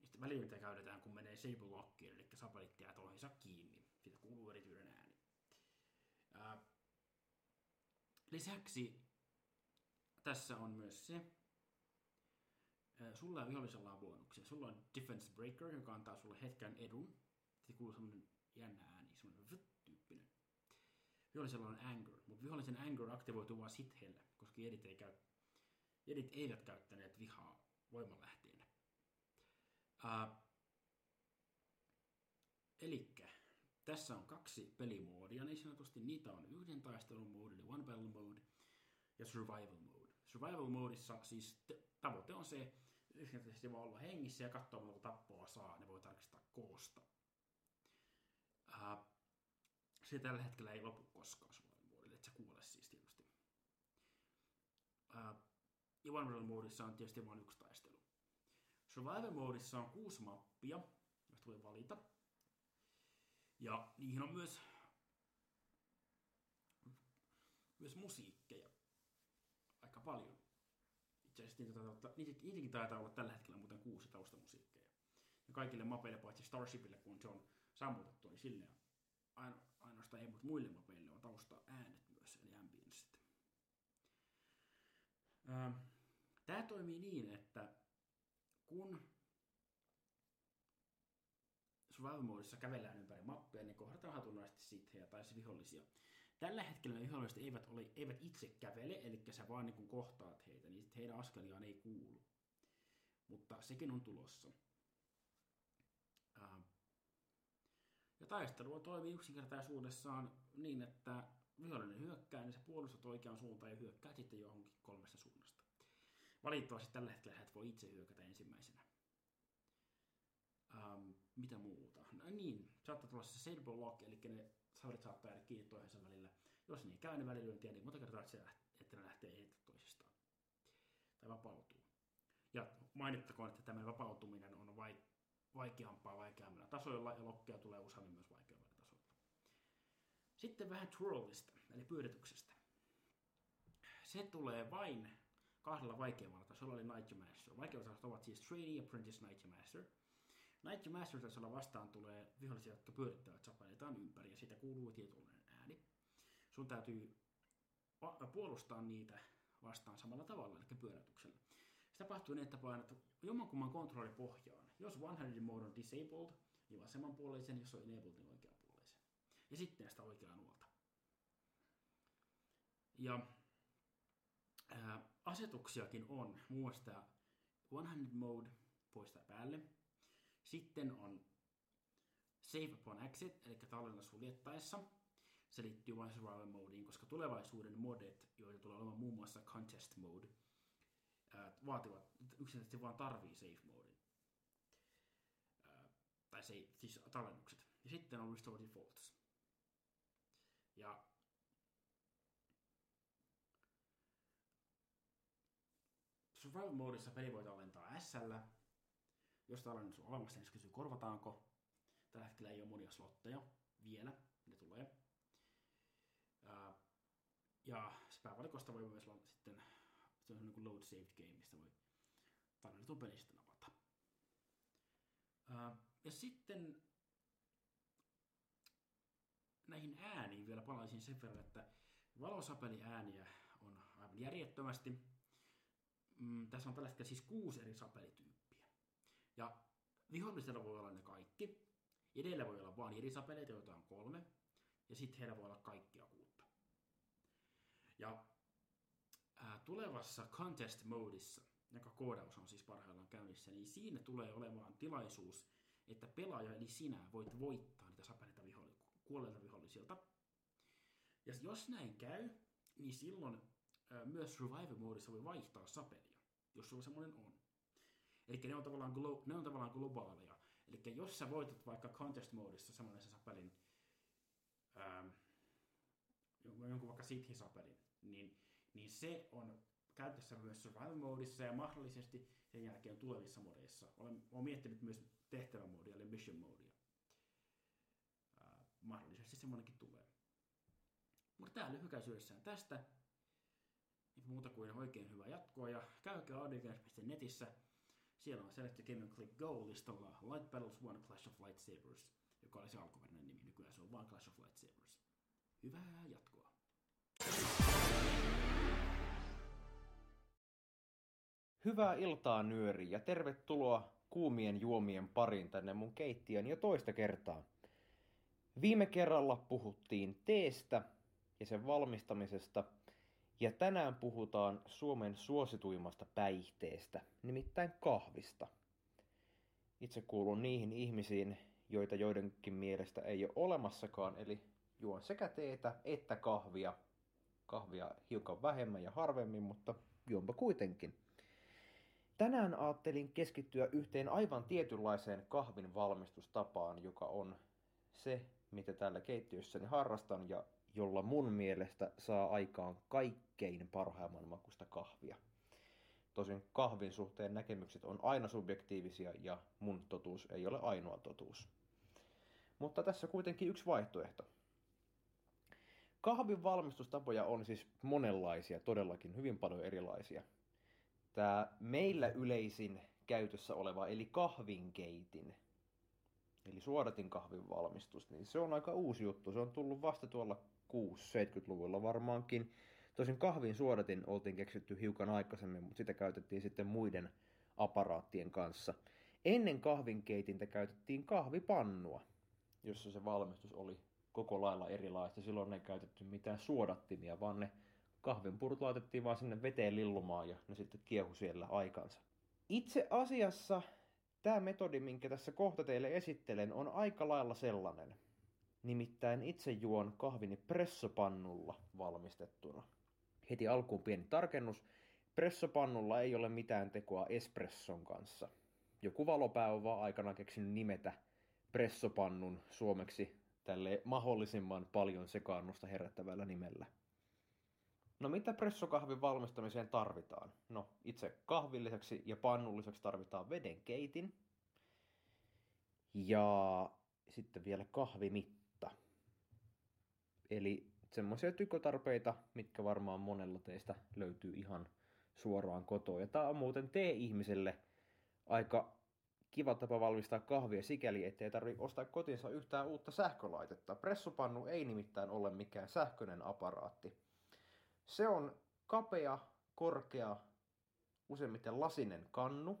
[SPEAKER 11] sitten välilyöntiä käytetään, kun menee sable lockiin, eli sapelit jää toihinsa kiinni. Siitä kuuluu erityinen ääni. Ää, lisäksi tässä on myös se, sulla ja vihollisella on bonuksia. Sulla on Defense Breaker, joka antaa sulle hetken edun. Sitten kuuluu semmoinen jännä ääni, semmoinen tyyppinen. Vihollisella on Anger, mutta vihollisen Anger aktivoituu vain sithelle, koska edit, ei käy, edit eivät käyttäneet vihaa voimalähteenä. Uh, Elikkä tässä on kaksi pelimoodia niin sanotusti. Niitä on yhden taistelun mode, eli one battle mode, ja survival mode survival moodissa siis tavoite on se, yksinkertaisesti vaan olla hengissä ja katsoa monta tappoa saa, ne voi tarkistaa koosta. Uh, se tällä hetkellä ei lopu koskaan survival moodille, että se kuole siis tietysti. Uh, ja on tietysti vain yksi taistelu. Survival moodissa on kuusi mappia, joista voi valita. Ja niihin on myös, myös musiikkeja aika paljon. Itse asiassa niitä taitaa, niitäkin taitaa olla tällä hetkellä muuten kuusi taustamusiikkeja. Ja kaikille mapeille paitsi Starshipille, kun se on sammutettu, niin sille aino, ainoastaan ei, mutta muille mapeille on tausta äänet myös, eli ambiensit. Tämä toimii niin, että kun survival moodissa kävellään ympäri mappia, niin kohdataan hatunnaisesti sithejä tai vihollisia, Tällä hetkellä ne viholliset eivät, ole, eivät itse kävele, eli sä vaan niin kohtaat heitä, niin heidän askeliaan ei kuulu. Mutta sekin on tulossa. Äh. Ja taistelu toimii yksinkertaisuudessaan niin, että vihollinen hyökkää, niin sä puolustat oikeaan suuntaan ja hyökkää sitten johonkin kolmesta suunnasta. Valitettavasti tällä hetkellä et voi itse hyökätä ensimmäisenä. Ähm, mitä muuta? No niin, saattaa tulla se Sable Lock, eli ne saattaa jäädä kiinni toisensa välillä. Jos niin käy ne välilyöntiä, niin monta kertaa, että, lähtee, että ne lähtee irti toisistaan. Tai vapautuu. Ja mainittakoon, että tämä vapautuminen on vai, vaikeampaa vaikeammilla tasoilla, ja lokkeja tulee useammin myös vaikeammilla tasoilla. Sitten vähän twirlista, eli pyörityksestä. Se tulee vain kahdella vaikeammalla tasolla, eli Night Master. Vaikeammat ovat siis Trainee, Apprentice, Night Master. Night Master tasolla vastaan tulee vihollisia, jotka pyörittävät sapanitaan ympäri, ja siitä kuuluu tietynlainen ääni. Sun täytyy puolustaa niitä vastaan samalla tavalla, eli pyörätyksellä. Se tapahtuu niin, että painat jommankumman kontrolli pohjaan. Jos one-handed mode on disabled, niin vasemmanpuoleisen, jos on enabled, niin oikeanpuoleisen. Ja sitten sitä oikeaa nuolta. Ja ää, asetuksiakin on, muun muassa tämä one-handed mode poistaa päälle. Sitten on save upon exit, eli tallenna suljettaessa. Se liittyy vain survival modeen, koska tulevaisuuden modet, joita tulee olemaan muun muassa contest mode, vaativat, yksinkertaisesti vaan tarvii safe modin. tai se, siis tallennukset. Ja sitten on restore defaults. Ja survival modissa peli voi tallentaa SL. Jos tallennus on olemassa, niin se kysyy korvataanko. Tällä hetkellä ei ole monia slotteja vielä, ne tulee. Ja päävalikosta voi myös sitten se on niin kuin load saved game, mistä voi tallennetun pelistä napata. Ja sitten näihin ääniin vielä palaisin sen verran, että valosapeli ääniä on aivan järjettömästi. Mm, tässä on tällä hetkellä siis kuusi eri sapelityyppiä. Ja vihollisella voi olla ne kaikki. Edellä voi olla vain eri sapeleita, joita on kolme. Ja sitten heillä voi olla kaikkia kuutta. Ja ää, tulevassa contest modissa, joka koodaus on siis parhaillaan käynnissä, niin siinä tulee olemaan tilaisuus, että pelaaja eli sinä voit voittaa niitä sapeleita viholli- kuolleilta vihollisilta. Ja jos näin käy, niin silloin ää, myös survival modissa voi vaihtaa sapelia, jos sulla semmoinen on. Eli ne on tavallaan, glo- ne on tavallaan globaaleja. Eli jos sä voitat vaikka contest modissa semmoinen sapelin, ää, jonkun vaikka Sithi-sapelin, niin niin se on käytössä myös survival modissa ja mahdollisesti sen jälkeen tulevissa modeissa. Olen, olen miettinyt myös tehtävämoodia eli mission modia. Ää, mahdollisesti semmoinenkin tulee. Mutta tämä lyhykäisyydessään tästä. Ei muuta kuin oikein hyvää jatkoa ja käykää audiogames.netissä. Siellä on Select Game and Click Go-listalla Light Battles One Clash of Lightsabers, joka oli se alkuperäinen nimi. Nykyään se on vain Clash of Lightsabers. Hyvää jatkoa!
[SPEAKER 12] Hyvää iltaa nyöri ja tervetuloa kuumien juomien pariin tänne mun keittiön jo toista kertaa. Viime kerralla puhuttiin teestä ja sen valmistamisesta ja tänään puhutaan Suomen suosituimmasta päihteestä, nimittäin kahvista. Itse kuulun niihin ihmisiin, joita joidenkin mielestä ei ole olemassakaan, eli juon sekä teetä että kahvia. Kahvia hiukan vähemmän ja harvemmin, mutta juonpa kuitenkin. Tänään ajattelin keskittyä yhteen aivan tietynlaiseen kahvin valmistustapaan, joka on se, mitä täällä keittiössäni harrastan ja jolla mun mielestä saa aikaan kaikkein parhaimman makusta kahvia. Tosin kahvin suhteen näkemykset on aina subjektiivisia ja mun totuus ei ole ainoa totuus. Mutta tässä kuitenkin yksi vaihtoehto. Kahvin valmistustapoja on siis monenlaisia, todellakin hyvin paljon erilaisia – tämä meillä yleisin käytössä oleva, eli kahvinkeitin, eli suodatin kahvin valmistus, niin se on aika uusi juttu. Se on tullut vasta tuolla 6-70-luvulla varmaankin. Tosin kahvin suodatin oltiin keksitty hiukan aikaisemmin, mutta sitä käytettiin sitten muiden aparaattien kanssa. Ennen kahvinkeitintä käytettiin kahvipannua, jossa se valmistus oli koko lailla erilaista. Silloin ei käytetty mitään suodattimia, vaan ne kahvinpurut laitettiin vaan sinne veteen lillumaan ja ne sitten kiehu siellä aikansa. Itse asiassa tämä metodi, minkä tässä kohta teille esittelen, on aika lailla sellainen. Nimittäin itse juon kahvini pressopannulla valmistettuna. Heti alkuun pieni tarkennus. Pressopannulla ei ole mitään tekoa espresson kanssa. Joku valopää on vaan aikana keksinyt nimetä pressopannun suomeksi tälle mahdollisimman paljon sekaannusta herättävällä nimellä. No mitä pressokahvin valmistamiseen tarvitaan? No itse kahvin lisäksi ja pannun lisäksi tarvitaan veden keitin ja sitten vielä kahvimitta. Eli semmoisia tykotarpeita, mitkä varmaan monella teistä löytyy ihan suoraan kotoa. Ja tää on muuten tee-ihmiselle aika kiva tapa valmistaa kahvia sikäli, ettei tarvi ostaa kotinsa yhtään uutta sähkölaitetta. Pressopannu ei nimittäin ole mikään sähköinen aparaatti. Se on kapea, korkea, useimmiten lasinen kannu,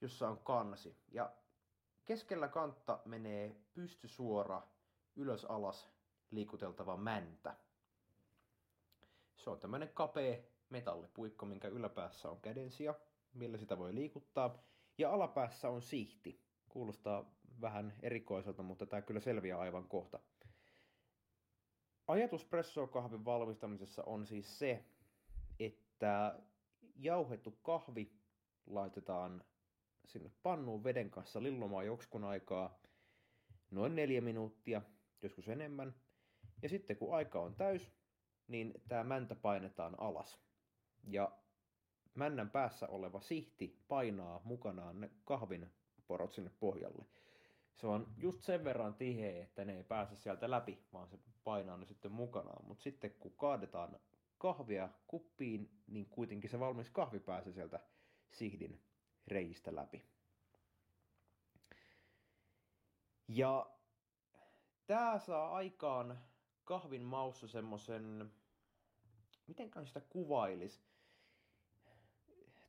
[SPEAKER 12] jossa on kansi. Ja keskellä kantta menee pystysuora ylös alas liikuteltava mäntä. Se on tämmöinen kapea metallipuikko, minkä yläpäässä on kädensia, millä sitä voi liikuttaa. Ja alapäässä on sihti. Kuulostaa vähän erikoiselta, mutta tämä kyllä selviää aivan kohta. Ajatus pressokahvin valmistamisessa on siis se, että jauhettu kahvi laitetaan sinne pannuun veden kanssa lillumaan joksikun aikaa noin neljä minuuttia, joskus enemmän. Ja sitten kun aika on täys, niin tämä mäntä painetaan alas. Ja männän päässä oleva sihti painaa mukanaan kahvin porot sinne pohjalle. Se on just sen verran tiheä, että ne ei pääse sieltä läpi, vaan se painaa ne sitten mukanaan. Mutta sitten kun kaadetaan kahvia kuppiin, niin kuitenkin se valmis kahvi pääsee sieltä sihdin reistä läpi. Ja tää saa aikaan kahvin maussa semmosen, miten sitä kuvailis?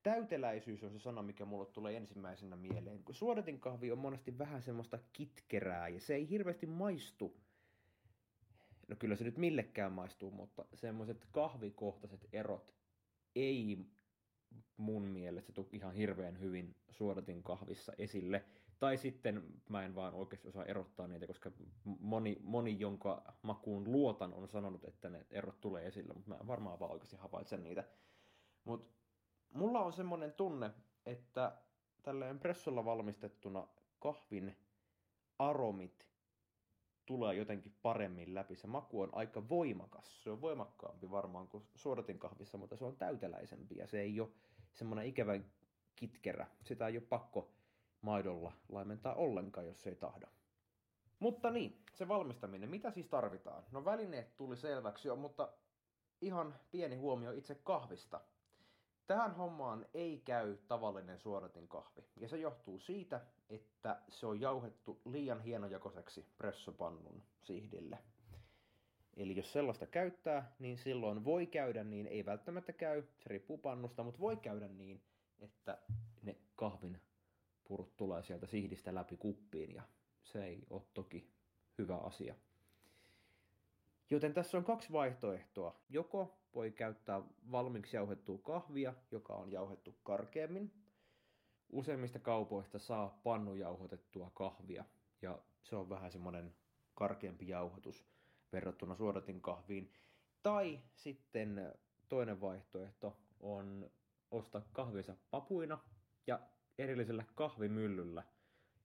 [SPEAKER 12] Täyteläisyys on se sana, mikä mulle tulee ensimmäisenä mieleen. Kun suodatin kahvi on monesti vähän semmoista kitkerää ja se ei hirveästi maistu. No kyllä se nyt millekään maistuu, mutta semmoiset kahvikohtaiset erot ei mun mielestä tule ihan hirveän hyvin suodatin kahvissa esille. Tai sitten mä en vaan oikeasti osaa erottaa niitä, koska moni, moni jonka makuun luotan on sanonut, että ne erot tulee esille, mutta mä varmaan vaan oikeasti havaitsen niitä. Mutta mulla on semmoinen tunne, että tälleen pressolla valmistettuna kahvin aromit tulee jotenkin paremmin läpi. Se maku on aika voimakas. Se on voimakkaampi varmaan kuin suodatin kahvissa, mutta se on täyteläisempi ja se ei ole semmoinen ikävä kitkerä. Sitä ei ole pakko maidolla laimentaa ollenkaan, jos ei tahdo. Mutta niin, se valmistaminen. Mitä siis tarvitaan? No välineet tuli selväksi jo, mutta ihan pieni huomio itse kahvista. Tähän hommaan ei käy tavallinen suodatin kahvi. Ja se johtuu siitä, että se on jauhettu liian hienojakoiseksi pressopannun sihdille. Eli jos sellaista käyttää, niin silloin voi käydä niin, ei välttämättä käy, se riippuu pannusta, mutta voi käydä niin, että ne kahvin purut tulee sieltä sihdistä läpi kuppiin ja se ei ole toki hyvä asia. Joten tässä on kaksi vaihtoehtoa. Joko voi käyttää valmiiksi jauhettua kahvia, joka on jauhettu karkeammin. Useimmista kaupoista saa pannujauhotettua kahvia ja se on vähän semmoinen karkeampi jauhotus verrattuna suodatin kahviin. Tai sitten toinen vaihtoehto on ostaa kahvinsa papuina ja erillisellä kahvimyllyllä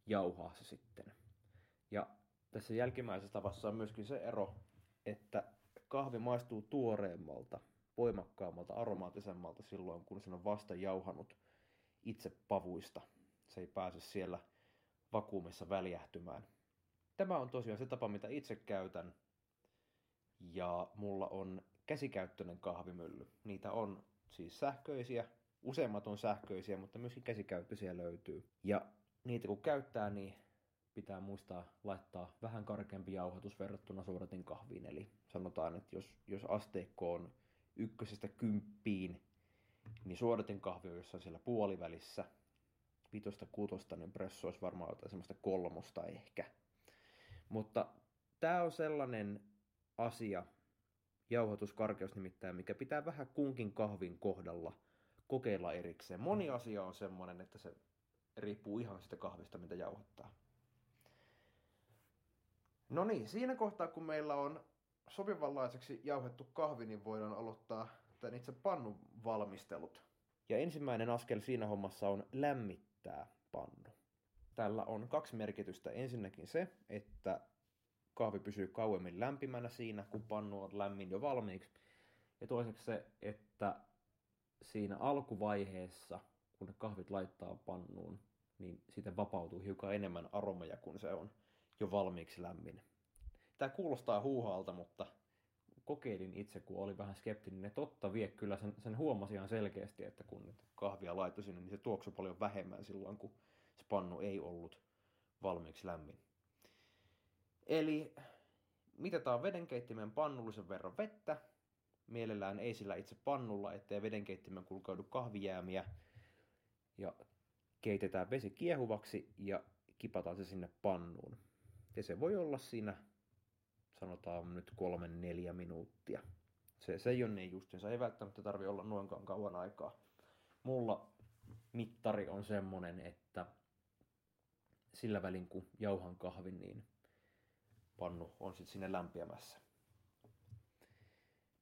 [SPEAKER 12] jauhaa se sitten. Ja tässä jälkimmäisessä tavassa on myöskin se ero, että kahvi maistuu tuoreemmalta, voimakkaammalta, aromaattisemmalta silloin, kun sen on vasta jauhanut itse pavuista. Se ei pääse siellä vakuumissa väljähtymään. Tämä on tosiaan se tapa, mitä itse käytän. Ja mulla on käsikäyttöinen kahvimylly. Niitä on siis sähköisiä, useimmat on sähköisiä, mutta myöskin käsikäyttöisiä löytyy. Ja niitä kun käyttää, niin pitää muistaa laittaa vähän karkeampi jauhatus verrattuna suodatin kahviin. Eli sanotaan, että jos, jos asteikko on ykkösestä kymppiin, niin suodatin kahvi on jossain siellä puolivälissä. Vitosta kutosta, niin presso olisi varmaan jotain semmoista kolmosta ehkä. Mutta Tämä on sellainen asia, jauhotuskarkeus nimittäin, mikä pitää vähän kunkin kahvin kohdalla kokeilla erikseen. Moni asia on semmoinen, että se riippuu ihan sitä kahvista, mitä jauhattaa. No niin, siinä kohtaa kun meillä on sopivanlaiseksi jauhettu kahvi, niin voidaan aloittaa tämän itse pannun valmistelut. Ja ensimmäinen askel siinä hommassa on lämmittää pannu. Tällä on kaksi merkitystä. Ensinnäkin se, että kahvi pysyy kauemmin lämpimänä siinä, kun pannu on lämmin jo valmiiksi. Ja toiseksi se, että siinä alkuvaiheessa, kun ne kahvit laittaa pannuun, niin siitä vapautuu hiukan enemmän aromeja, kun se on jo valmiiksi lämmin. Tämä kuulostaa huuhaalta, mutta kokeilin itse, kun oli vähän skeptinen, että totta vie kyllä sen, sen huomasi ihan selkeästi, että kun nyt kahvia laittoi sinne, niin se tuoksui paljon vähemmän silloin, kun se pannu ei ollut valmiiksi lämmin. Eli mitataan vedenkeittimen pannullisen verran vettä, mielellään ei sillä itse pannulla, ettei vedenkeittimen kulkeudu kahvijäämiä, ja keitetään vesi kiehuvaksi ja kipataan se sinne pannuun. Ja se voi olla siinä, sanotaan nyt kolme neljä minuuttia. Se, se ei ole niin justinsa, ei välttämättä tarvi olla noinkaan kauan aikaa. Mulla mittari on semmonen, että sillä välin kun jauhan kahvin, niin pannu on sitten sinne lämpiämässä.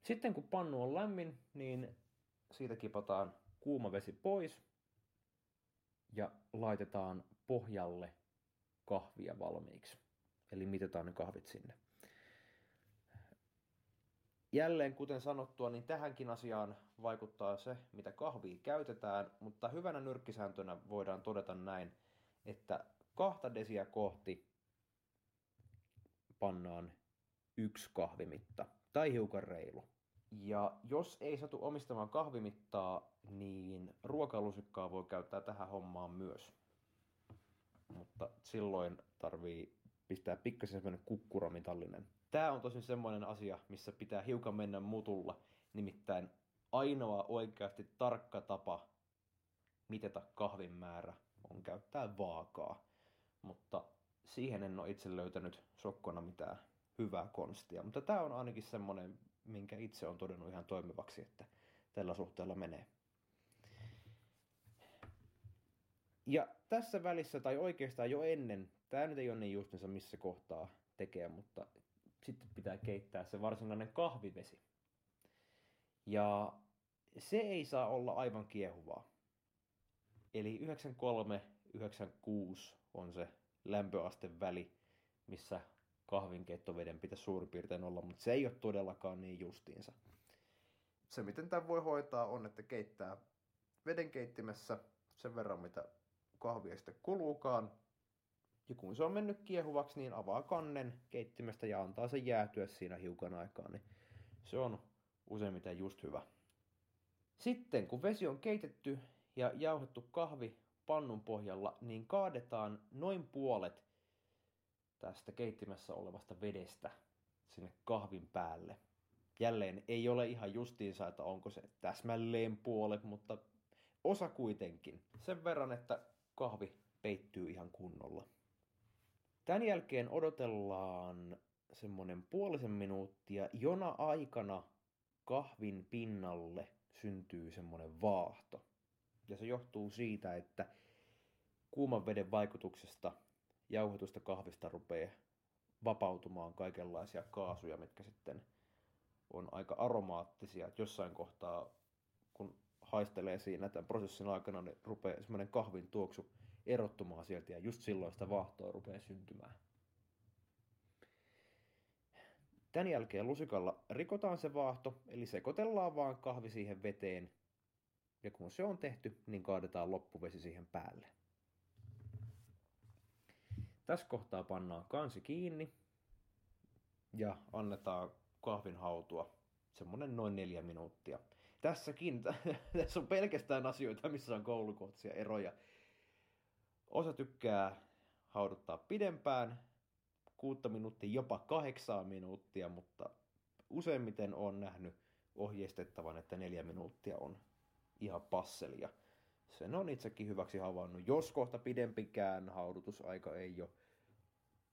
[SPEAKER 12] Sitten kun pannu on lämmin, niin siitä kipataan kuuma vesi pois ja laitetaan pohjalle kahvia valmiiksi. Eli mitataan ne kahvit sinne. Jälleen, kuten sanottua, niin tähänkin asiaan vaikuttaa se, mitä kahvia käytetään, mutta hyvänä nyrkkisääntönä voidaan todeta näin, että kahta desiä kohti pannaan yksi kahvimitta tai hiukan reilu. Ja jos ei satu omistamaan kahvimittaa, niin ruokalusikkaa voi käyttää tähän hommaan myös. Mutta silloin tarvii pistää pikkasen semmoinen kukkuramitallinen. Tämä on tosin semmoinen asia, missä pitää hiukan mennä mutulla. Nimittäin ainoa oikeasti tarkka tapa mitata kahvin määrä on käyttää vaakaa. Mutta siihen en ole itse löytänyt sokkona mitään hyvää konstia. Mutta tämä on ainakin semmoinen, minkä itse on todennut ihan toimivaksi, että tällä suhteella menee. Ja tässä välissä, tai oikeastaan jo ennen, tämä nyt ei ole niin justinsa missä kohtaa tekee, mutta sitten pitää keittää se varsinainen kahvivesi. Ja se ei saa olla aivan kiehuvaa. Eli 93-96 on se lämpöaste väli, missä kahvinkeittoveden pitäisi suurin piirtein olla, mutta se ei ole todellakaan niin justiinsa. Se, miten tämä voi hoitaa, on, että keittää vedenkeittimessä sen verran, mitä kahvia sitten kuluukaan. Ja kun se on mennyt kiehuvaksi, niin avaa kannen keittimestä ja antaa sen jäätyä siinä hiukan aikaa, niin se on useimmiten just hyvä. Sitten kun vesi on keitetty ja jauhettu kahvi pannun pohjalla, niin kaadetaan noin puolet tästä keittimessä olevasta vedestä sinne kahvin päälle. Jälleen ei ole ihan justiinsa, että onko se täsmälleen puolet, mutta osa kuitenkin. Sen verran, että kahvi peittyy ihan kunnolla. Tämän jälkeen odotellaan semmonen puolisen minuuttia, jona aikana kahvin pinnalle syntyy semmonen vaahto. Ja se johtuu siitä, että kuuman veden vaikutuksesta jauhetusta kahvista rupeaa vapautumaan kaikenlaisia kaasuja, mitkä sitten on aika aromaattisia. Että jossain kohtaa, kun haistelee siinä tämän prosessin aikana, niin rupeaa semmoinen kahvin tuoksu erottumaan sieltä ja just silloin sitä vaahtoa rupeaa syntymään. Tämän jälkeen lusikalla rikotaan se vaahto, eli sekoitellaan vaan kahvi siihen veteen. Ja kun se on tehty, niin kaadetaan loppuvesi siihen päälle. Tässä kohtaa pannaan kansi kiinni ja annetaan kahvin hautua semmonen noin neljä minuuttia. Tässäkin, tässä on pelkästään asioita, missä on koulukohtaisia eroja. Osa tykkää hauduttaa pidempään, kuutta minuuttia, jopa kahdeksaa minuuttia, mutta useimmiten on nähnyt ohjeistettavan, että neljä minuuttia on ihan passelia. Sen on itsekin hyväksi havainnut. Jos kohta pidempikään haudutusaika ei ole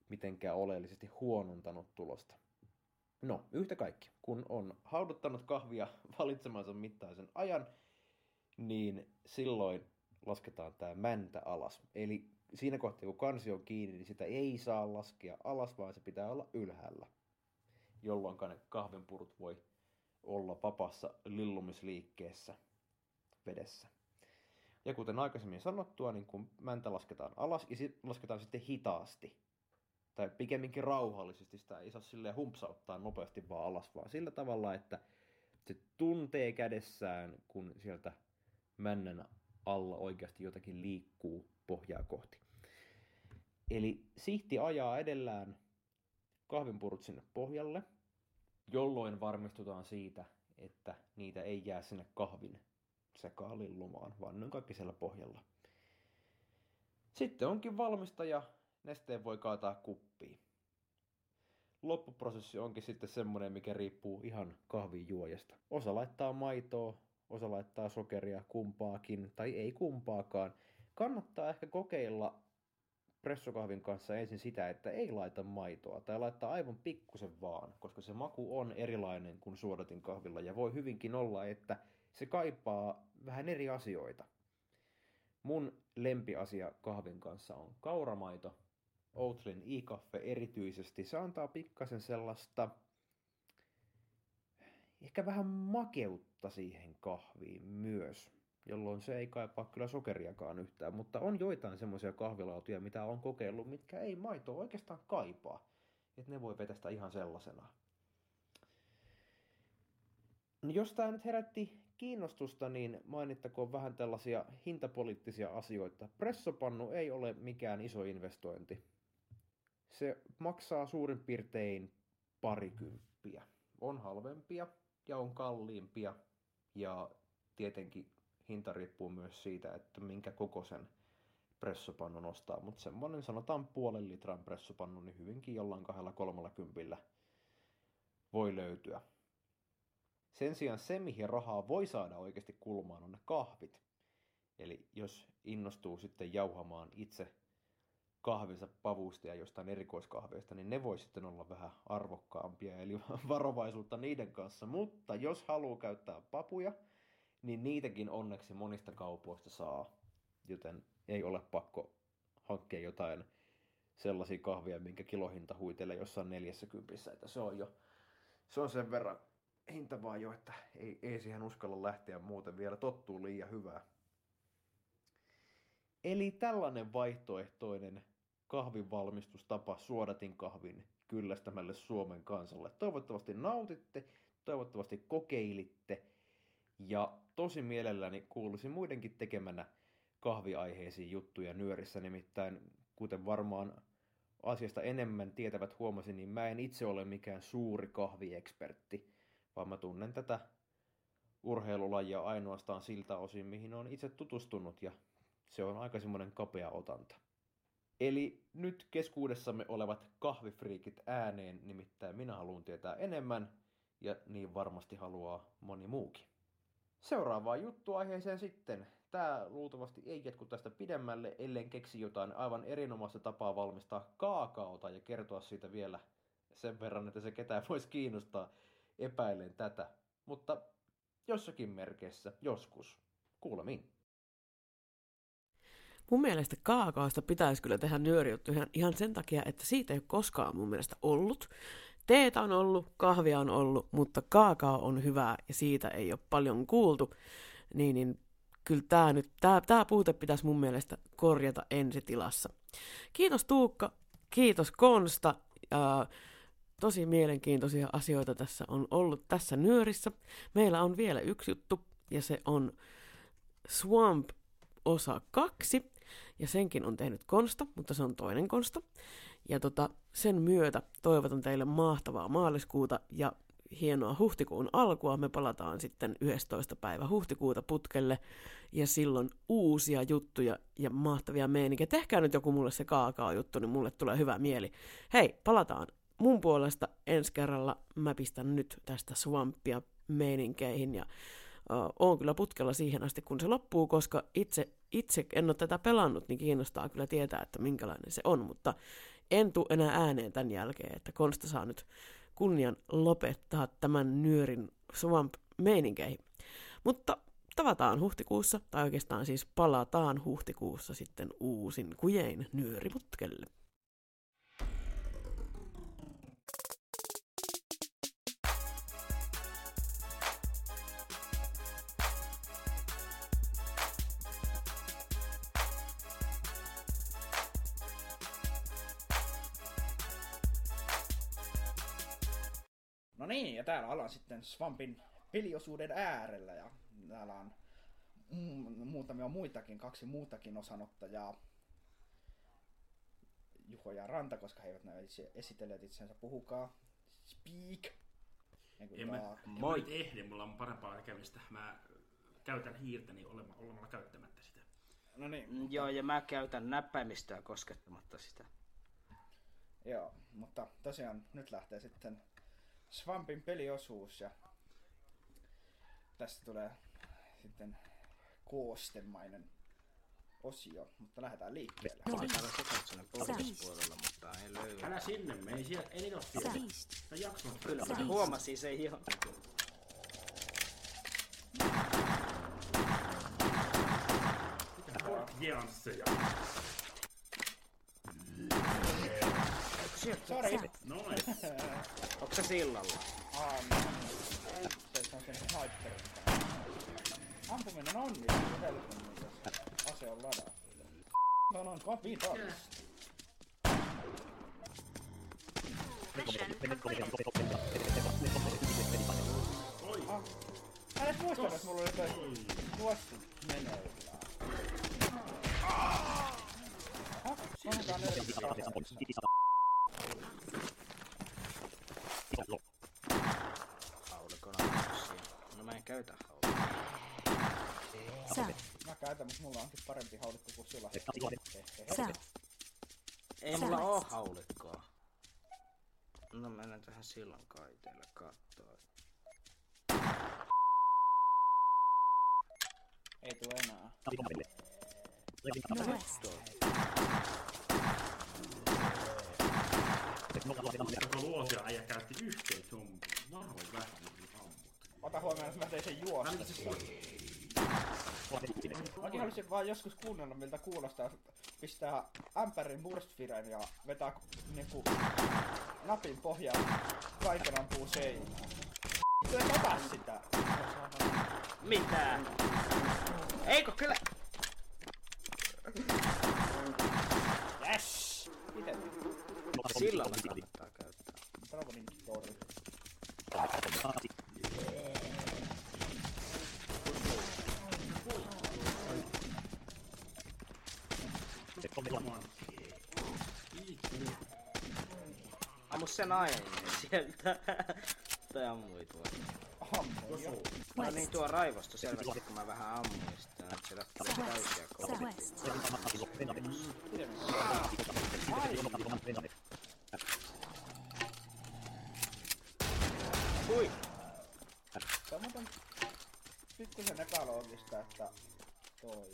[SPEAKER 12] mitenkään oleellisesti huonontanut tulosta. No, yhtä kaikki, kun on hauduttanut kahvia valitsemansa mittaisen ajan, niin silloin lasketaan tämä mäntä alas. Eli siinä kohtaa, kun kansi on kiinni, niin sitä ei saa laskea alas, vaan se pitää olla ylhäällä, jolloin ne kahvinpurut voi olla vapaassa lillumisliikkeessä vedessä. Ja kuten aikaisemmin sanottua, niin kun mäntä lasketaan alas, ja sit lasketaan sitten hitaasti, tai pikemminkin rauhallisesti, sitä ei saa silleen humpsauttaa nopeasti vaan alas, vaan sillä tavalla, että se tuntee kädessään, kun sieltä männän alla oikeasti jotakin liikkuu pohjaa kohti. Eli sihti ajaa edellään kahvinpurut sinne pohjalle, jolloin varmistutaan siitä, että niitä ei jää sinne kahvin sekaan lillumaan, vaan ne on kaikki siellä pohjalla. Sitten onkin valmista ja nesteen voi kaataa kuppiin. Loppuprosessi onkin sitten semmoinen, mikä riippuu ihan kahvijuojasta. Osa laittaa maitoa, osa laittaa sokeria, kumpaakin tai ei kumpaakaan. Kannattaa ehkä kokeilla pressokahvin kanssa ensin sitä, että ei laita maitoa tai laittaa aivan pikkusen vaan, koska se maku on erilainen kuin suodatin kahvilla ja voi hyvinkin olla, että se kaipaa vähän eri asioita. Mun lempiasia kahvin kanssa on kauramaito, Outlin i-kaffe erityisesti. Se antaa pikkasen sellaista ehkä vähän makeutta siihen kahviin myös, jolloin se ei kaipaa kyllä sokeriakaan yhtään, mutta on joitain semmoisia kahvilautuja, mitä on kokeillut, mitkä ei maitoa oikeastaan kaipaa, että ne voi vetästä ihan sellaisena. No jos tämä nyt herätti kiinnostusta, niin mainittakoon vähän tällaisia hintapoliittisia asioita. Pressopannu ei ole mikään iso investointi. Se maksaa suurin piirtein parikymppiä. On halvempia ja on kalliimpia ja tietenkin hinta riippuu myös siitä, että minkä kokoisen pressopannun ostaa, mutta semmoinen sanotaan puolen litran pressopannu, niin hyvinkin jollain kahdella kolmella kympillä voi löytyä. Sen sijaan se, mihin rahaa voi saada oikeasti kulmaan, on ne kahvit. Eli jos innostuu sitten jauhamaan itse kahvinsa pavusta ja jostain erikoiskahveista, niin ne voi sitten olla vähän arvokkaampia, eli varovaisuutta niiden kanssa. Mutta jos haluaa käyttää papuja, niin niitäkin onneksi monista kaupoista saa, joten ei ole pakko hankkia jotain sellaisia kahvia, minkä kilohinta huitelee jossain 40, että se on jo se on sen verran hinta vaan jo, että ei, ei siihen uskalla lähteä muuten vielä tottuu liian hyvää. Eli tällainen vaihtoehtoinen kahvinvalmistustapa suodatin kahvin kyllästämälle Suomen kansalle. Toivottavasti nautitte, toivottavasti kokeilitte ja tosi mielelläni kuulisin muidenkin tekemänä kahviaiheisiin juttuja nyörissä, nimittäin kuten varmaan asiasta enemmän tietävät huomasin, niin mä en itse ole mikään suuri kahviekspertti, vaan mä tunnen tätä urheilulajia ainoastaan siltä osin, mihin on itse tutustunut ja se on aika semmoinen kapea otanta. Eli nyt keskuudessamme olevat kahvifriikit ääneen, nimittäin minä haluan tietää enemmän ja niin varmasti haluaa moni muukin. Seuraavaan juttuaiheeseen sitten. Tämä luultavasti ei jatku tästä pidemmälle, ellen keksi jotain aivan erinomaista tapaa valmistaa kaakaota ja kertoa siitä vielä sen verran, että se ketään voisi kiinnostaa. Epäilen tätä, mutta jossakin merkeissä, joskus. Kuulemiin.
[SPEAKER 2] Mun mielestä kaakaosta pitäisi kyllä tehdä nyörijuttu ihan, sen takia, että siitä ei ole koskaan mun mielestä ollut. Teetä on ollut, kahvia on ollut, mutta kaakao on hyvää ja siitä ei ole paljon kuultu. Niin, niin kyllä tämä nyt, tämä, tämä puute pitäisi mun mielestä korjata ensitilassa. Kiitos Tuukka, kiitos Konsta. Äh, tosi mielenkiintoisia asioita tässä on ollut tässä nyörissä. Meillä on vielä yksi juttu, ja se on Swamp osa kaksi. Ja senkin on tehnyt Konsta, mutta se on toinen Konsta. Ja tota, sen myötä toivotan teille mahtavaa maaliskuuta ja hienoa huhtikuun alkua. Me palataan sitten 11. päivä huhtikuuta putkelle ja silloin uusia juttuja ja mahtavia meininkiä. Tehkää nyt joku mulle se kaakao-juttu, niin mulle tulee hyvä mieli. Hei, palataan mun puolesta ensi kerralla. Mä pistän nyt tästä swampia meininkeihin ja oon kyllä putkella siihen asti, kun se loppuu, koska itse, itse en ole tätä pelannut, niin kiinnostaa kyllä tietää, että minkälainen se on, mutta en tuu enää ääneen tämän jälkeen, että Konsta saa nyt kunnian lopettaa tämän nyörin swamp-meininkeihin. Mutta tavataan huhtikuussa, tai oikeastaan siis palataan huhtikuussa sitten uusin kujein nyörimutkelle.
[SPEAKER 13] Täällä ollaan sitten Swampin peliosuuden äärellä ja täällä on mu- muutamia muitakin, kaksi muutakin osanottajaa. Juho ja Ranta, koska he eivät näy itse esitelleet itsensä. Puhukaa. Speak.
[SPEAKER 11] En mä,
[SPEAKER 13] talk.
[SPEAKER 11] en mä nyt ehdi, mulla on parempaa tekemistä. Mä käytän hiirtäni olemalla, olemalla käyttämättä sitä.
[SPEAKER 13] No niin.
[SPEAKER 14] Mm, Joo, ja mä käytän näppäimistöä koskettamatta sitä.
[SPEAKER 13] Joo, mutta tosiaan nyt lähtee sitten Swampin peliosuus ja tästä tulee sitten koostemainen osio, mutta lähdetään liikkeelle.
[SPEAKER 14] Mä olin täällä sekoittunut pohjoispuolella, mutta ei löydy.
[SPEAKER 11] Älä sinne, me ei, siellä, ei niitä ole siellä. Mä jaksan
[SPEAKER 14] Kyllä mä huomasin sen jo.
[SPEAKER 11] Jansseja.
[SPEAKER 13] Sori.
[SPEAKER 11] Noin.
[SPEAKER 14] Onko se sillalla?
[SPEAKER 13] Aa, no. Se on sen sniperin. Ampuminen helpommin, jos ase on ladattu. On on kapitalisti. Ah. Mä en edes muistanut, että mulla oli toi vuosi meneillään. Ah, onkaan eri
[SPEAKER 14] Haulikon No käytä haulikkoa.
[SPEAKER 13] Mä käytän, mutta mulla onkin parempi haulikko kuin sulla.
[SPEAKER 14] Ei mulla oo haulikkoa. No mennään tähän sillan kaiteelle kattoo.
[SPEAKER 13] Ei tuu enää.
[SPEAKER 11] Koko luosia äijä käytti yhteen zombia. Naroin vähän niin.
[SPEAKER 13] Ota huomioon, että mä tein sen juosta. Mäkin haluaisin vaan joskus kuunnella, miltä kuulostaa pistää ämpärin burstfiren ja vetää niinku napin pohjaan kaiken ampuu seinään. Se ota sitä.
[SPEAKER 14] Mitä? Eikö kyllä?
[SPEAKER 13] Yes! Miten?
[SPEAKER 14] Sillalla kannattaa Aina sieltä. Tai ammui tuo.
[SPEAKER 13] Ammui jo.
[SPEAKER 14] No niin, tuo raivostui selvästi, kun mä vähän ammuin sitä. Nyt se lähti täysiä Hui!
[SPEAKER 13] Se on muuten pikkusen epäloogista, että toi...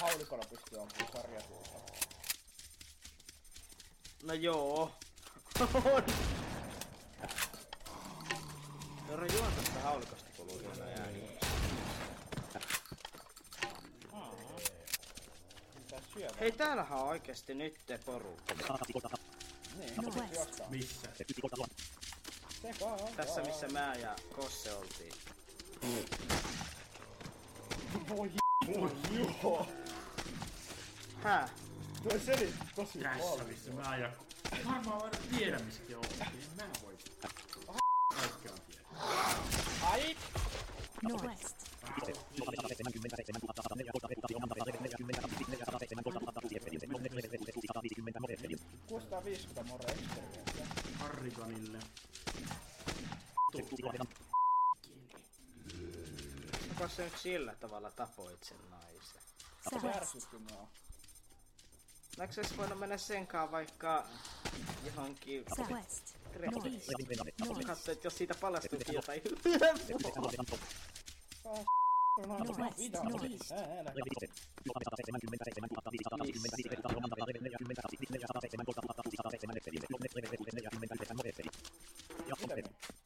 [SPEAKER 13] Haulikolla pystyy ampumaan sarjatuulta.
[SPEAKER 14] No joo. On. Kerro juontosta haulikosta kuuluu hieno ääni. Hei, täällähän on oikeesti nyt te porukka.
[SPEAKER 13] Niin, no.
[SPEAKER 11] Missä?
[SPEAKER 14] Tässä missä mä ja Kosse oltiin.
[SPEAKER 13] Voi joo.
[SPEAKER 14] Hää?
[SPEAKER 13] Toi seli tosi
[SPEAKER 11] Tässä
[SPEAKER 13] paljon.
[SPEAKER 11] missä mä ja... Varmaan voidaan tiedä missä te olette. En mä voi. Kaikkea tiedä.
[SPEAKER 13] Ai!
[SPEAKER 15] Northwest.
[SPEAKER 13] Kuustaa 50 more experience.
[SPEAKER 11] Harriganille.
[SPEAKER 14] Onko se nyt sillä tavalla tapoit sen naisen?
[SPEAKER 13] Se ärsytti mua.
[SPEAKER 14] Eikö se olisi voinut mennä senkaan vaikka johonkin rekiin? Katso, että jos siitä paljastuisi jotain
[SPEAKER 15] northeast.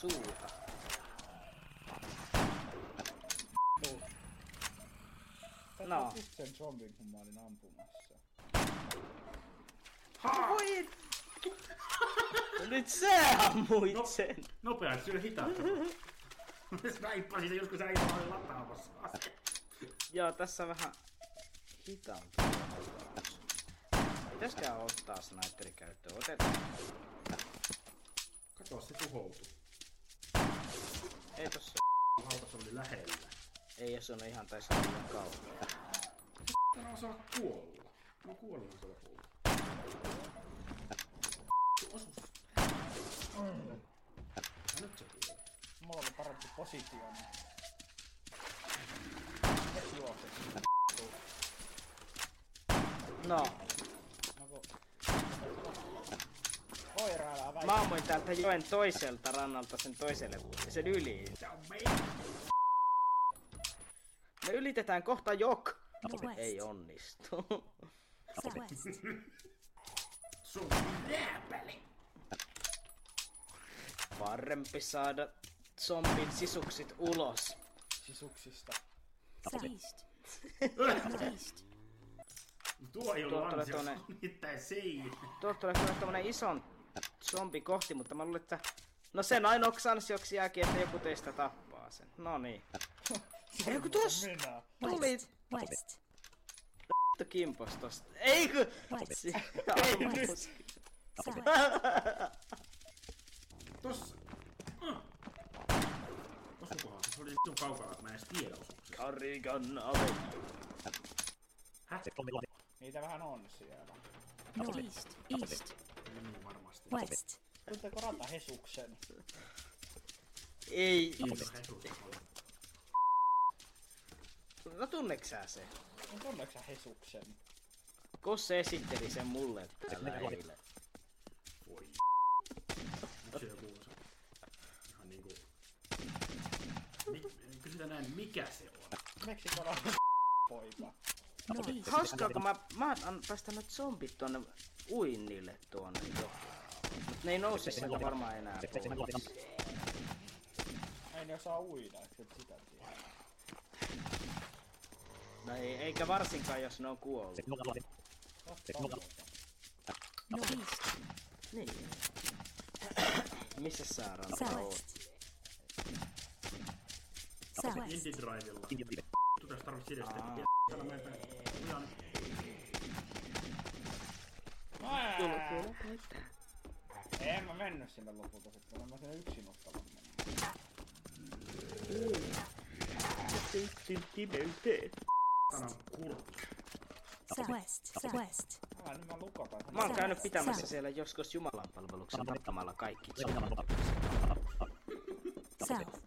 [SPEAKER 14] suuta. No.
[SPEAKER 13] Sen zombin, kun mä olin ampumassa.
[SPEAKER 14] Voi! Nyt sä ammuit
[SPEAKER 11] No,
[SPEAKER 14] sen!
[SPEAKER 11] Nopeasti, syö hitaasti. Snaippasin se joskus äijä oli lataamassa.
[SPEAKER 14] Joo, tässä on vähän hitaampi. Pitäisikö ottaa sniperi käyttöön? Otetaan.
[SPEAKER 11] Kato, se tuhoutuu.
[SPEAKER 14] Ei tossa.
[SPEAKER 11] Hautas oli lähellä.
[SPEAKER 14] Ei jos on ihan taisi olla liian kauan.
[SPEAKER 11] Tänään saa kuolla. No kuolla saa kuolla. Osus. Ja nyt se kuolla.
[SPEAKER 13] Mulla oli parempi positio. niin- juokse.
[SPEAKER 14] No
[SPEAKER 13] kun... Koira älä väitä.
[SPEAKER 14] mä ammuin täältä joen toiselta rannalta sen toiselle sen yli. Me ylitetään kohta jok. Ei onnistu. Parempi saada zombin sisuksit ulos.
[SPEAKER 13] Sisuksista.
[SPEAKER 11] Tuo ei
[SPEAKER 14] Tuo
[SPEAKER 11] ollut
[SPEAKER 14] tulee
[SPEAKER 11] ansio, se
[SPEAKER 14] tuonne-
[SPEAKER 11] on nimittäin sein.
[SPEAKER 14] Tuolta tulee kyllä tommonen ison zombi kohti, mutta mä luulen, että... No sen ainoaksi ansioksi jääkin, että joku teistä tappaa sen. No niin. Ei joku tos!
[SPEAKER 13] Minä.
[SPEAKER 14] Tuli!
[SPEAKER 15] West.
[SPEAKER 14] Vittu kimpos tosta. Ei kun...
[SPEAKER 15] West.
[SPEAKER 14] Ei nyt.
[SPEAKER 15] South.
[SPEAKER 11] Tossa. Mm. Osukohan se? Se oli sun kaukana, että mä en edes tiedä osuuko se.
[SPEAKER 14] Karikan ave.
[SPEAKER 11] Häh?
[SPEAKER 13] Niitä vähän on siellä.
[SPEAKER 15] Northeast. East.
[SPEAKER 11] Niin varmasti.
[SPEAKER 15] West.
[SPEAKER 13] Tunteeko Rata Hesuksen?
[SPEAKER 14] Ei.
[SPEAKER 15] East.
[SPEAKER 14] No tunneeko sä se?
[SPEAKER 13] No tunneeko sä Hesuksen?
[SPEAKER 14] Kosse esitteli sen mulle täällä eilen.
[SPEAKER 11] Voi joku se? Ihan niinku... Mi- kysytään näin, mikä se on?
[SPEAKER 13] Meksikolainen poika.
[SPEAKER 15] Northeast.
[SPEAKER 14] Hauskaa, kun mä, mä oon päästänyt zombit tuonne uinnille tuonne jo. Ne ei nouse sieltä varmaan enää pois.
[SPEAKER 13] Ei ne osaa uida, et sitä tiedä.
[SPEAKER 14] No ei, eikä varsinkaan jos ne on kuollut.
[SPEAKER 15] Northeast.
[SPEAKER 14] Niin. Missä sä Ranta oot?
[SPEAKER 15] Southwest. Southwest.
[SPEAKER 11] Indie Drivella. Vittu tässä tarvitsi sidestä. Täällä meitä. Ihan
[SPEAKER 13] En mä mennyt sinne lopulta sitten, mä sinne yksin ottavan mennä.
[SPEAKER 11] sanan kurkku.
[SPEAKER 15] Southwest. Southwest.
[SPEAKER 13] Älä nyt mä lukotan.
[SPEAKER 14] Mä oon käynyt pitämässä siellä joskus Jumalan palveluksen tappamalla kaikki.
[SPEAKER 15] South.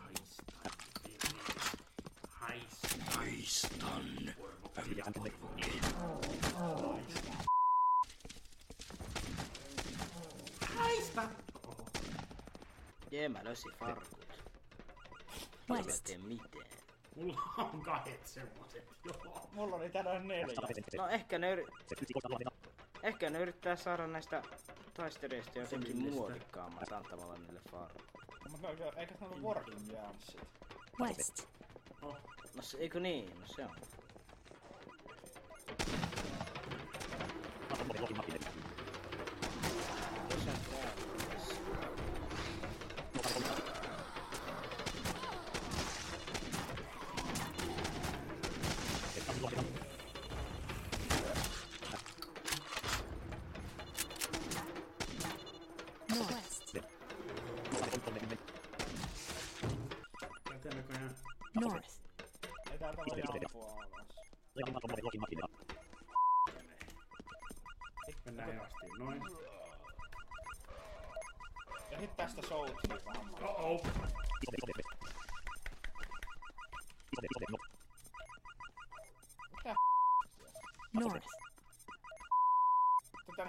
[SPEAKER 11] Haistan. Haista!
[SPEAKER 14] Jee, mä löysin farkut. Mä en tee mitään.
[SPEAKER 11] Mulla on kahdet semmoset, joo.
[SPEAKER 13] Mulla oli tänään neljä.
[SPEAKER 14] No ehkä ne, yri... ehkä ne yrittää saada näistä taistelijoista jotenkin muodikkaammat antamalla niille farkut.
[SPEAKER 13] Mutta eikä se ollut working janssit.
[SPEAKER 15] West.
[SPEAKER 14] No se, eikö niin? No se on. Tuossa on täällä.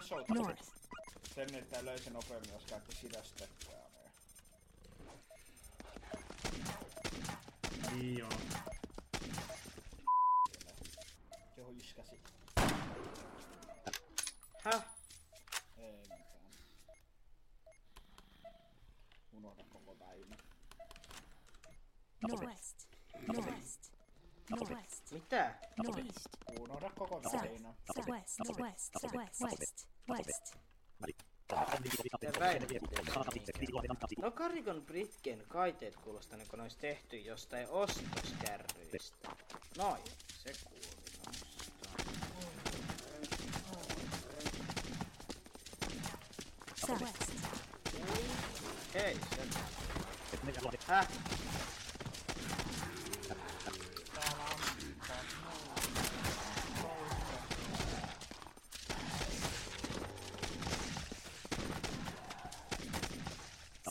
[SPEAKER 13] Soutiin.
[SPEAKER 15] North.
[SPEAKER 13] Sen, että löi sen nopeammin, jos käytti sitä steppää.
[SPEAKER 11] Niin joo.
[SPEAKER 13] Johu iskäsi.
[SPEAKER 14] Häh?
[SPEAKER 13] Ei mitään. Unohda koko väinä.
[SPEAKER 15] Northwest. Northwest. Northwest.
[SPEAKER 14] Mitä?
[SPEAKER 15] Northeast.
[SPEAKER 13] Unohda koko
[SPEAKER 15] South.
[SPEAKER 13] väinä.
[SPEAKER 15] Southwest. West. Southwest. West. West.
[SPEAKER 14] No Karikon Britken kaiteet kuulostaa niin kuin olisi tehty jostain ostoskärryistä. Noin, se kuuli. Hei, se. Häh?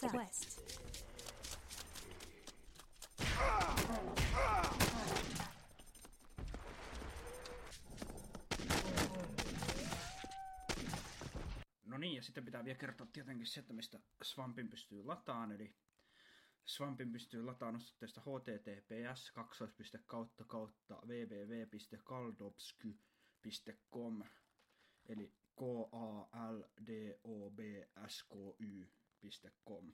[SPEAKER 15] Southwest.
[SPEAKER 13] No niin, ja sitten pitää vielä kertoa tietenkin se, että mistä Swampin pystyy lataan, eli Swampin pystyy lataan osoitteesta https kautta kautta www.kaldobsky.com eli k a l d o b s k y.com.